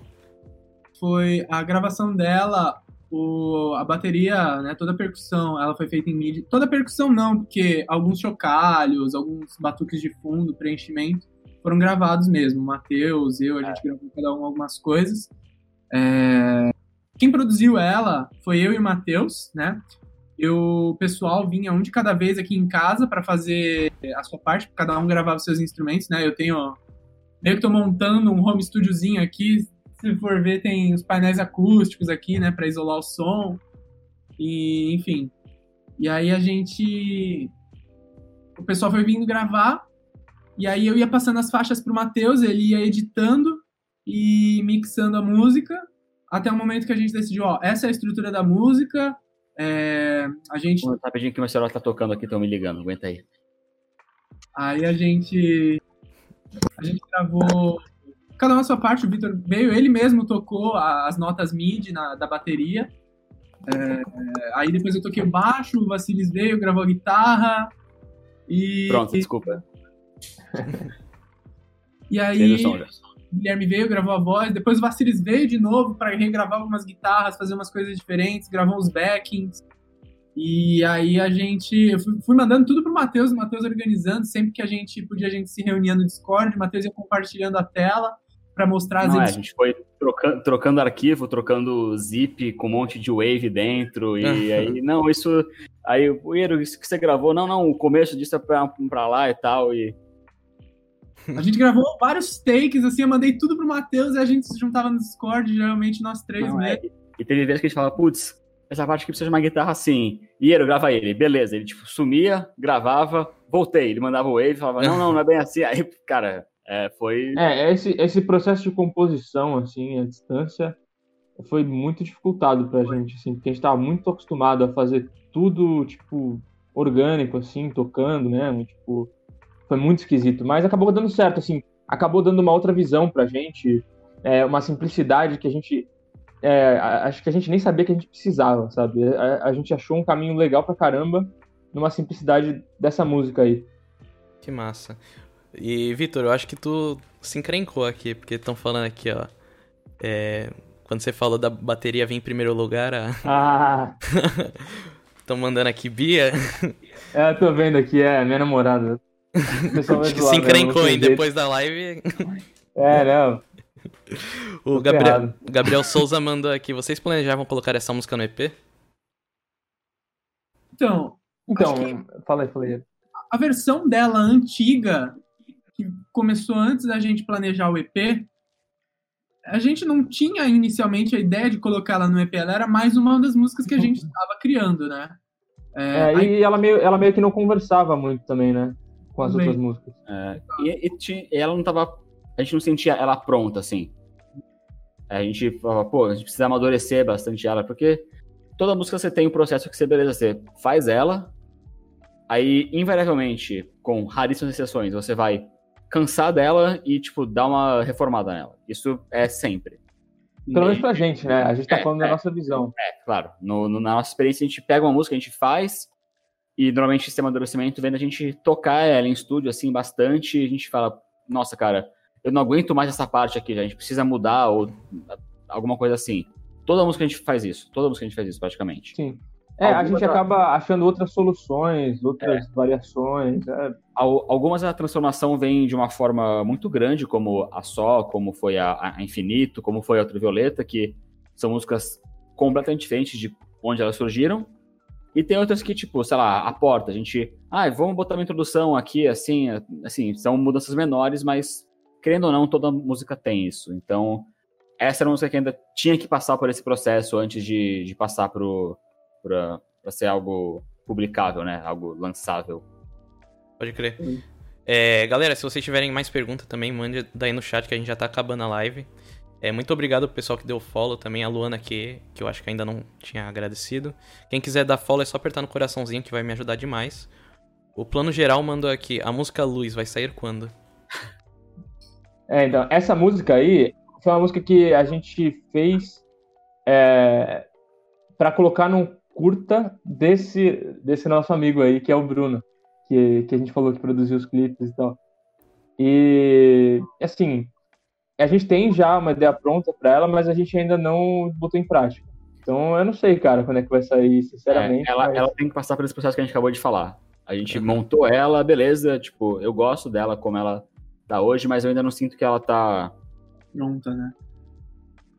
Foi a gravação dela, o, a bateria, né, toda a percussão, ela foi feita em MIDI. Toda a percussão não, porque alguns chocalhos, alguns batuques de fundo, preenchimento, foram gravados mesmo. O Matheus, eu, a gente é. gravou cada um algumas coisas. É... Quem produziu ela foi eu e o Matheus, né? Eu, o pessoal vinha um de cada vez aqui em casa para fazer a sua parte, cada um gravava seus instrumentos, né? Eu tenho que tô montando um home studiozinho aqui, se for ver, tem os painéis acústicos aqui, né, para isolar o som. E, enfim. E aí a gente. O pessoal foi vindo gravar. E aí eu ia passando as faixas pro Matheus, ele ia editando e mixando a música. Até o momento que a gente decidiu, ó, essa é a estrutura da música. É, a gente. Rapidinho que o meu celular tá tocando aqui, estão me ligando, aguenta aí. Aí a gente. A gente gravou cada uma a sua parte, o Vitor veio, ele mesmo tocou as notas MIDI na, da bateria. É, aí depois eu toquei o baixo, o Vassilis veio, gravou a guitarra. E. Pronto, e... desculpa. e aí. O Guilherme veio, gravou a voz, depois o Vassilis veio de novo para regravar algumas guitarras, fazer umas coisas diferentes, gravou uns backings. E aí a gente. Eu fui mandando tudo pro Matheus, o Matheus organizando, sempre que a gente podia, a gente se reunia no Discord, o Matheus ia compartilhando a tela para mostrar as Não, é, A gente foi trocando, trocando arquivo, trocando zip com um monte de wave dentro, e aí, não, isso. Aí, o isso que você gravou, não, não, o começo disso é pra, pra lá e tal, e. A gente gravou vários takes, assim, eu mandei tudo pro Matheus e a gente se juntava no Discord, geralmente nós três não, mesmo. É, e teve vezes que a gente falava, putz, essa parte aqui precisa de uma guitarra assim. E ele grava ele, beleza. Ele, tipo, sumia, gravava, voltei. Ele mandava o wave, falava, não, não, não é bem assim. Aí, cara, é, foi. É, esse, esse processo de composição, assim, à distância, foi muito dificultado pra gente, assim, porque a gente tava muito acostumado a fazer tudo, tipo, orgânico, assim, tocando, né? Tipo, foi muito esquisito. Mas acabou dando certo, assim, acabou dando uma outra visão pra gente, é, uma simplicidade que a gente. É, acho que a gente nem sabia que a gente precisava, sabe? A, a gente achou um caminho legal pra caramba numa simplicidade dessa música aí. Que massa. E, Vitor, eu acho que tu se encrencou aqui, porque estão falando aqui, ó. É, quando você falou da bateria vir em primeiro lugar, a... Ah! estão mandando aqui, Bia. É, eu tô vendo aqui, é, minha namorada. Acho que se encrencou, hein, depois da live. É, não. O Gabriel, Gabriel Souza mandou aqui, vocês planejavam colocar essa música no EP? Então, então, fala aí, fala aí. A versão dela antiga, começou antes da gente planejar o EP, a gente não tinha inicialmente a ideia de colocar ela no EP, ela era mais uma das músicas que a gente estava criando, né? É, é aí... e ela meio, ela meio que não conversava muito também, né? Com as outras músicas. É, e, e, e, ela não tava. A gente não sentia ela pronta, assim. A gente falava, pô, a gente precisa amadurecer bastante ela, porque toda música você tem um processo que você, beleza, você faz ela, aí, invariavelmente, com raríssimas exceções, você vai cansar dela e, tipo, dar uma reformada nela. Isso é sempre. Pelo menos pra gente, né? A gente tá é, falando é, da nossa visão. É, claro. No, no, na nossa experiência, a gente pega uma música, a gente faz, e normalmente o sistema de amadurecimento vem a gente tocar ela em estúdio, assim, bastante, e a gente fala, nossa, cara, eu não aguento mais essa parte aqui, a gente precisa mudar, ou alguma coisa assim. Toda música a gente faz isso, toda música a gente faz isso, praticamente. Sim. É, a gente acaba achando outras soluções, outras é. variações. É. Algumas a transformação vem de uma forma muito grande, como a Só, como foi a, a Infinito, como foi a Ultravioleta, que são músicas completamente diferentes de onde elas surgiram. E tem outras que, tipo, sei lá, a porta, a gente. Ah, vamos botar uma introdução aqui, assim, assim, são mudanças menores, mas, querendo ou não, toda música tem isso. Então, essa era uma música que ainda tinha que passar por esse processo antes de, de passar pro para ser algo publicável, né? Algo lançável. Pode crer. É, galera, se vocês tiverem mais perguntas também, mande daí no chat que a gente já tá acabando a live. É, muito obrigado pro pessoal que deu follow também, a Luana aqui, que eu acho que ainda não tinha agradecido. Quem quiser dar follow é só apertar no coraçãozinho que vai me ajudar demais. O plano geral mandou aqui, a música Luz vai sair quando? É, então, essa música aí foi uma música que a gente fez é, para colocar num curta desse, desse nosso amigo aí, que é o Bruno, que, que a gente falou que produziu os clipes e tal. E, assim, a gente tem já uma ideia pronta para ela, mas a gente ainda não botou em prática. Então, eu não sei, cara, quando é que vai sair, sinceramente. É, ela, mas... ela tem que passar por esse processo que a gente acabou de falar. A gente uhum. montou ela, beleza, tipo, eu gosto dela como ela tá hoje, mas eu ainda não sinto que ela tá pronta, né?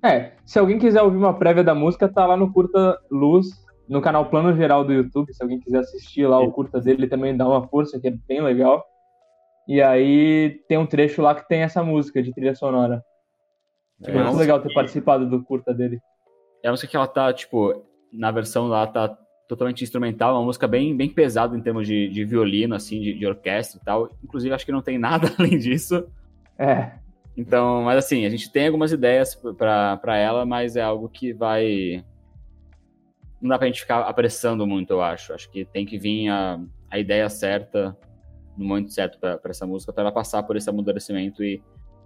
É, se alguém quiser ouvir uma prévia da música, tá lá no Curta Luz, no canal Plano Geral do YouTube, se alguém quiser assistir lá o curta dele, também dá uma força, que é bem legal. E aí tem um trecho lá que tem essa música de trilha sonora. É, muito legal ter participado do curta dele. É uma música que ela tá, tipo, na versão lá tá totalmente instrumental, uma música bem, bem pesada em termos de, de violino, assim, de, de orquestra e tal. Inclusive, acho que não tem nada além disso. É. Então, mas assim, a gente tem algumas ideias para ela, mas é algo que vai não dá pra gente ficar apressando muito, eu acho. Acho que tem que vir a, a ideia certa, no momento certo para essa música, para ela passar por esse amadurecimento e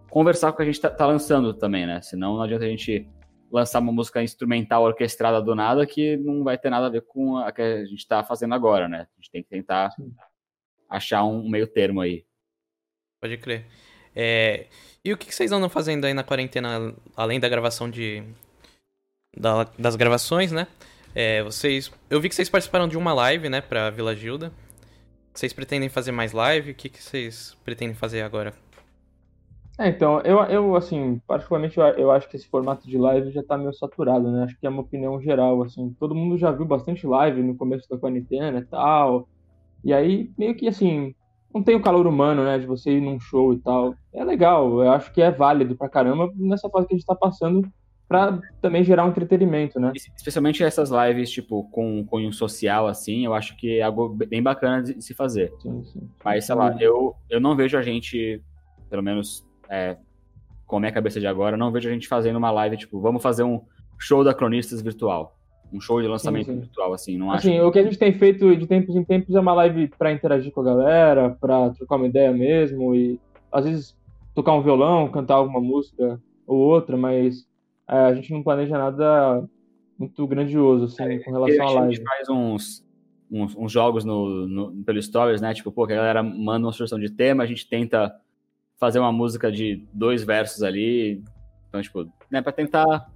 conversar com o que a gente tá, tá, lançando também, né? Senão não adianta a gente lançar uma música instrumental orquestrada do nada que não vai ter nada a ver com a que a gente tá fazendo agora, né? A gente tem que tentar Sim. achar um meio termo aí. Pode crer. É... E o que vocês andam fazendo aí na quarentena, além da gravação de. Da, das gravações, né? É, vocês. Eu vi que vocês participaram de uma live, né, pra Vila Gilda. Vocês pretendem fazer mais live? O que, que vocês pretendem fazer agora? É, então, eu, eu assim, particularmente eu, eu acho que esse formato de live já tá meio saturado, né? Acho que é uma opinião geral, assim. Todo mundo já viu bastante live no começo da quarentena e tal. E aí, meio que assim, não tem o calor humano, né? De você ir num show e tal. É legal, eu acho que é válido pra caramba nessa fase que a gente tá passando para também gerar um entretenimento, né? Especialmente essas lives, tipo, com cunho social, assim, eu acho que é algo bem bacana de se fazer. Sim, sim. Mas, sei lá, eu, eu não vejo a gente, pelo menos é, com a minha cabeça de agora, não vejo a gente fazendo uma live, tipo, vamos fazer um show da Cronistas virtual. Um show de lançamento sim, sim. virtual, assim, não acho. Assim, o que a gente tem feito de tempos em tempos é uma live para interagir com a galera, para trocar uma ideia mesmo e às vezes tocar um violão, cantar alguma música ou outra, mas a gente não planeja nada muito grandioso, assim, é, com relação à live. A gente faz uns, uns, uns jogos no, no, pelo Stories, né? Tipo, pô, que a galera manda uma sugestão de tema, a gente tenta fazer uma música de dois versos ali. Então, tipo, né, pra tentar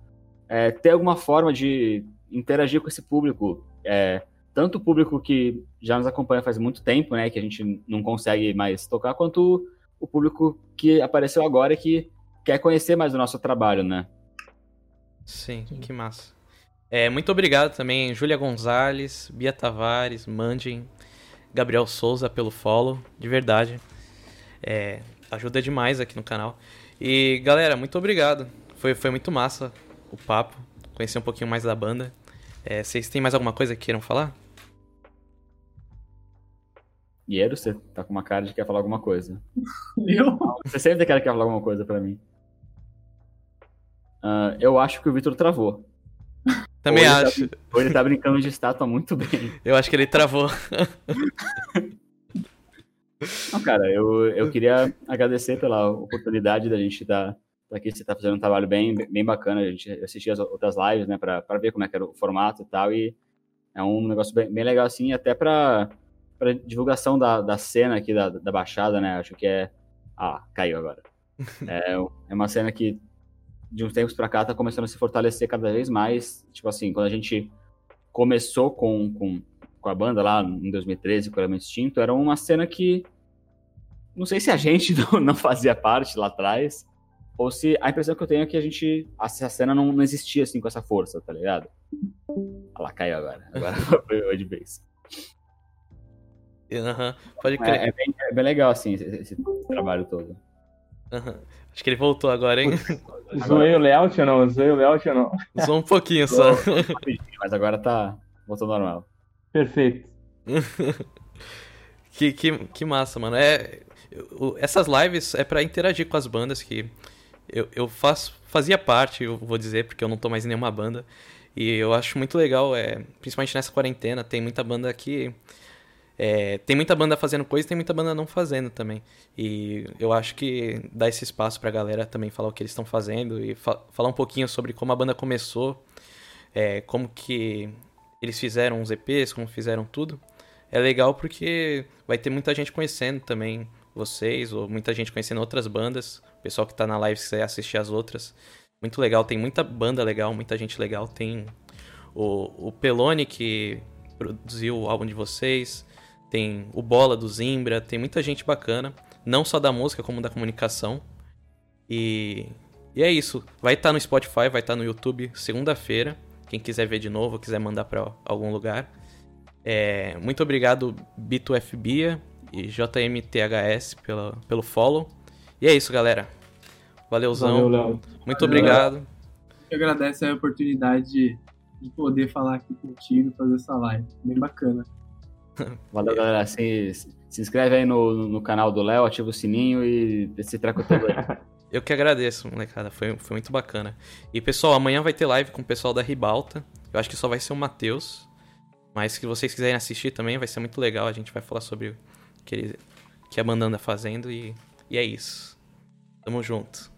é, ter alguma forma de interagir com esse público. É, tanto o público que já nos acompanha faz muito tempo, né, que a gente não consegue mais tocar, quanto o público que apareceu agora e que quer conhecer mais o nosso trabalho, né? Sim, que massa. É, muito obrigado também, Júlia Gonzalez, Bia Tavares, Mandin, Gabriel Souza pelo follow, de verdade. É, ajuda demais aqui no canal. E galera, muito obrigado. Foi, foi muito massa o papo, conhecer um pouquinho mais da banda. É, vocês têm mais alguma coisa que queiram falar? Iero, você tá com uma cara de que quer falar alguma coisa. Eu? Você sempre quer, quer falar alguma coisa para mim. Uh, eu acho que o Victor travou. Também ou acho. Tá, ou ele tá brincando de estátua muito bem. Eu acho que ele travou. Não, cara, eu, eu queria agradecer pela oportunidade da gente estar tá, aqui. Você tá fazendo um trabalho bem, bem bacana. A gente assistia as outras lives, né, pra, pra ver como é que era o formato e tal. E é um negócio bem, bem legal, assim, até pra, pra divulgação da, da cena aqui da, da Baixada, né? Acho que é. Ah, caiu agora. É, é uma cena que de uns tempos para cá tá começando a se fortalecer cada vez mais. Tipo assim, quando a gente começou com, com, com a banda lá em 2013, com o Elemento Extinto, era uma cena que não sei se a gente não, não, fazia parte lá atrás, ou se a impressão que eu tenho é que a gente, essa cena não, não existia assim com essa força, tá ligado? Olha lá, caiu agora. Agora foi de vez. Uhum, pode crer. É, é, bem, é, bem, legal, assim, esse, esse trabalho todo. Uhum. Acho que ele voltou agora, hein? Zoei o layout ou não? Zoei o layout ou não? Zoou um pouquinho só. Mas agora tá voltou normal. Perfeito. que, que, que massa, mano. É, eu, essas lives é para interagir com as bandas que eu, eu faço, fazia parte, eu vou dizer, porque eu não tô mais em nenhuma banda. E eu acho muito legal, é, principalmente nessa quarentena, tem muita banda que é, tem muita banda fazendo coisa tem muita banda não fazendo também. E eu acho que dá esse espaço pra galera também falar o que eles estão fazendo e fa falar um pouquinho sobre como a banda começou, é, como que eles fizeram os EPs, como fizeram tudo. É legal porque vai ter muita gente conhecendo também vocês, ou muita gente conhecendo outras bandas. O pessoal que tá na live quiser assistir as outras. Muito legal, tem muita banda legal, muita gente legal. Tem o, o Pelone que produziu o álbum de vocês tem o Bola do Zimbra, tem muita gente bacana, não só da música, como da comunicação. E, e é isso. Vai estar tá no Spotify, vai estar tá no YouTube segunda-feira. Quem quiser ver de novo, quiser mandar para algum lugar. É, muito obrigado, BitoFBia e JMTHS pela, pelo follow. E é isso, galera. Valeuzão. Valeu, muito Valeu, obrigado. Eu agradeço a oportunidade de, de poder falar aqui contigo, fazer essa live. Bem bacana. Valeu, galera. Se, se inscreve aí no, no canal do Léo, ativa o sininho e esse treco todo aí. Eu que agradeço, molecada. Foi, foi muito bacana. E, pessoal, amanhã vai ter live com o pessoal da Ribalta. Eu acho que só vai ser o Matheus. Mas se vocês quiserem assistir também, vai ser muito legal. A gente vai falar sobre o que, ele, que a banda anda fazendo. E, e é isso. Tamo junto.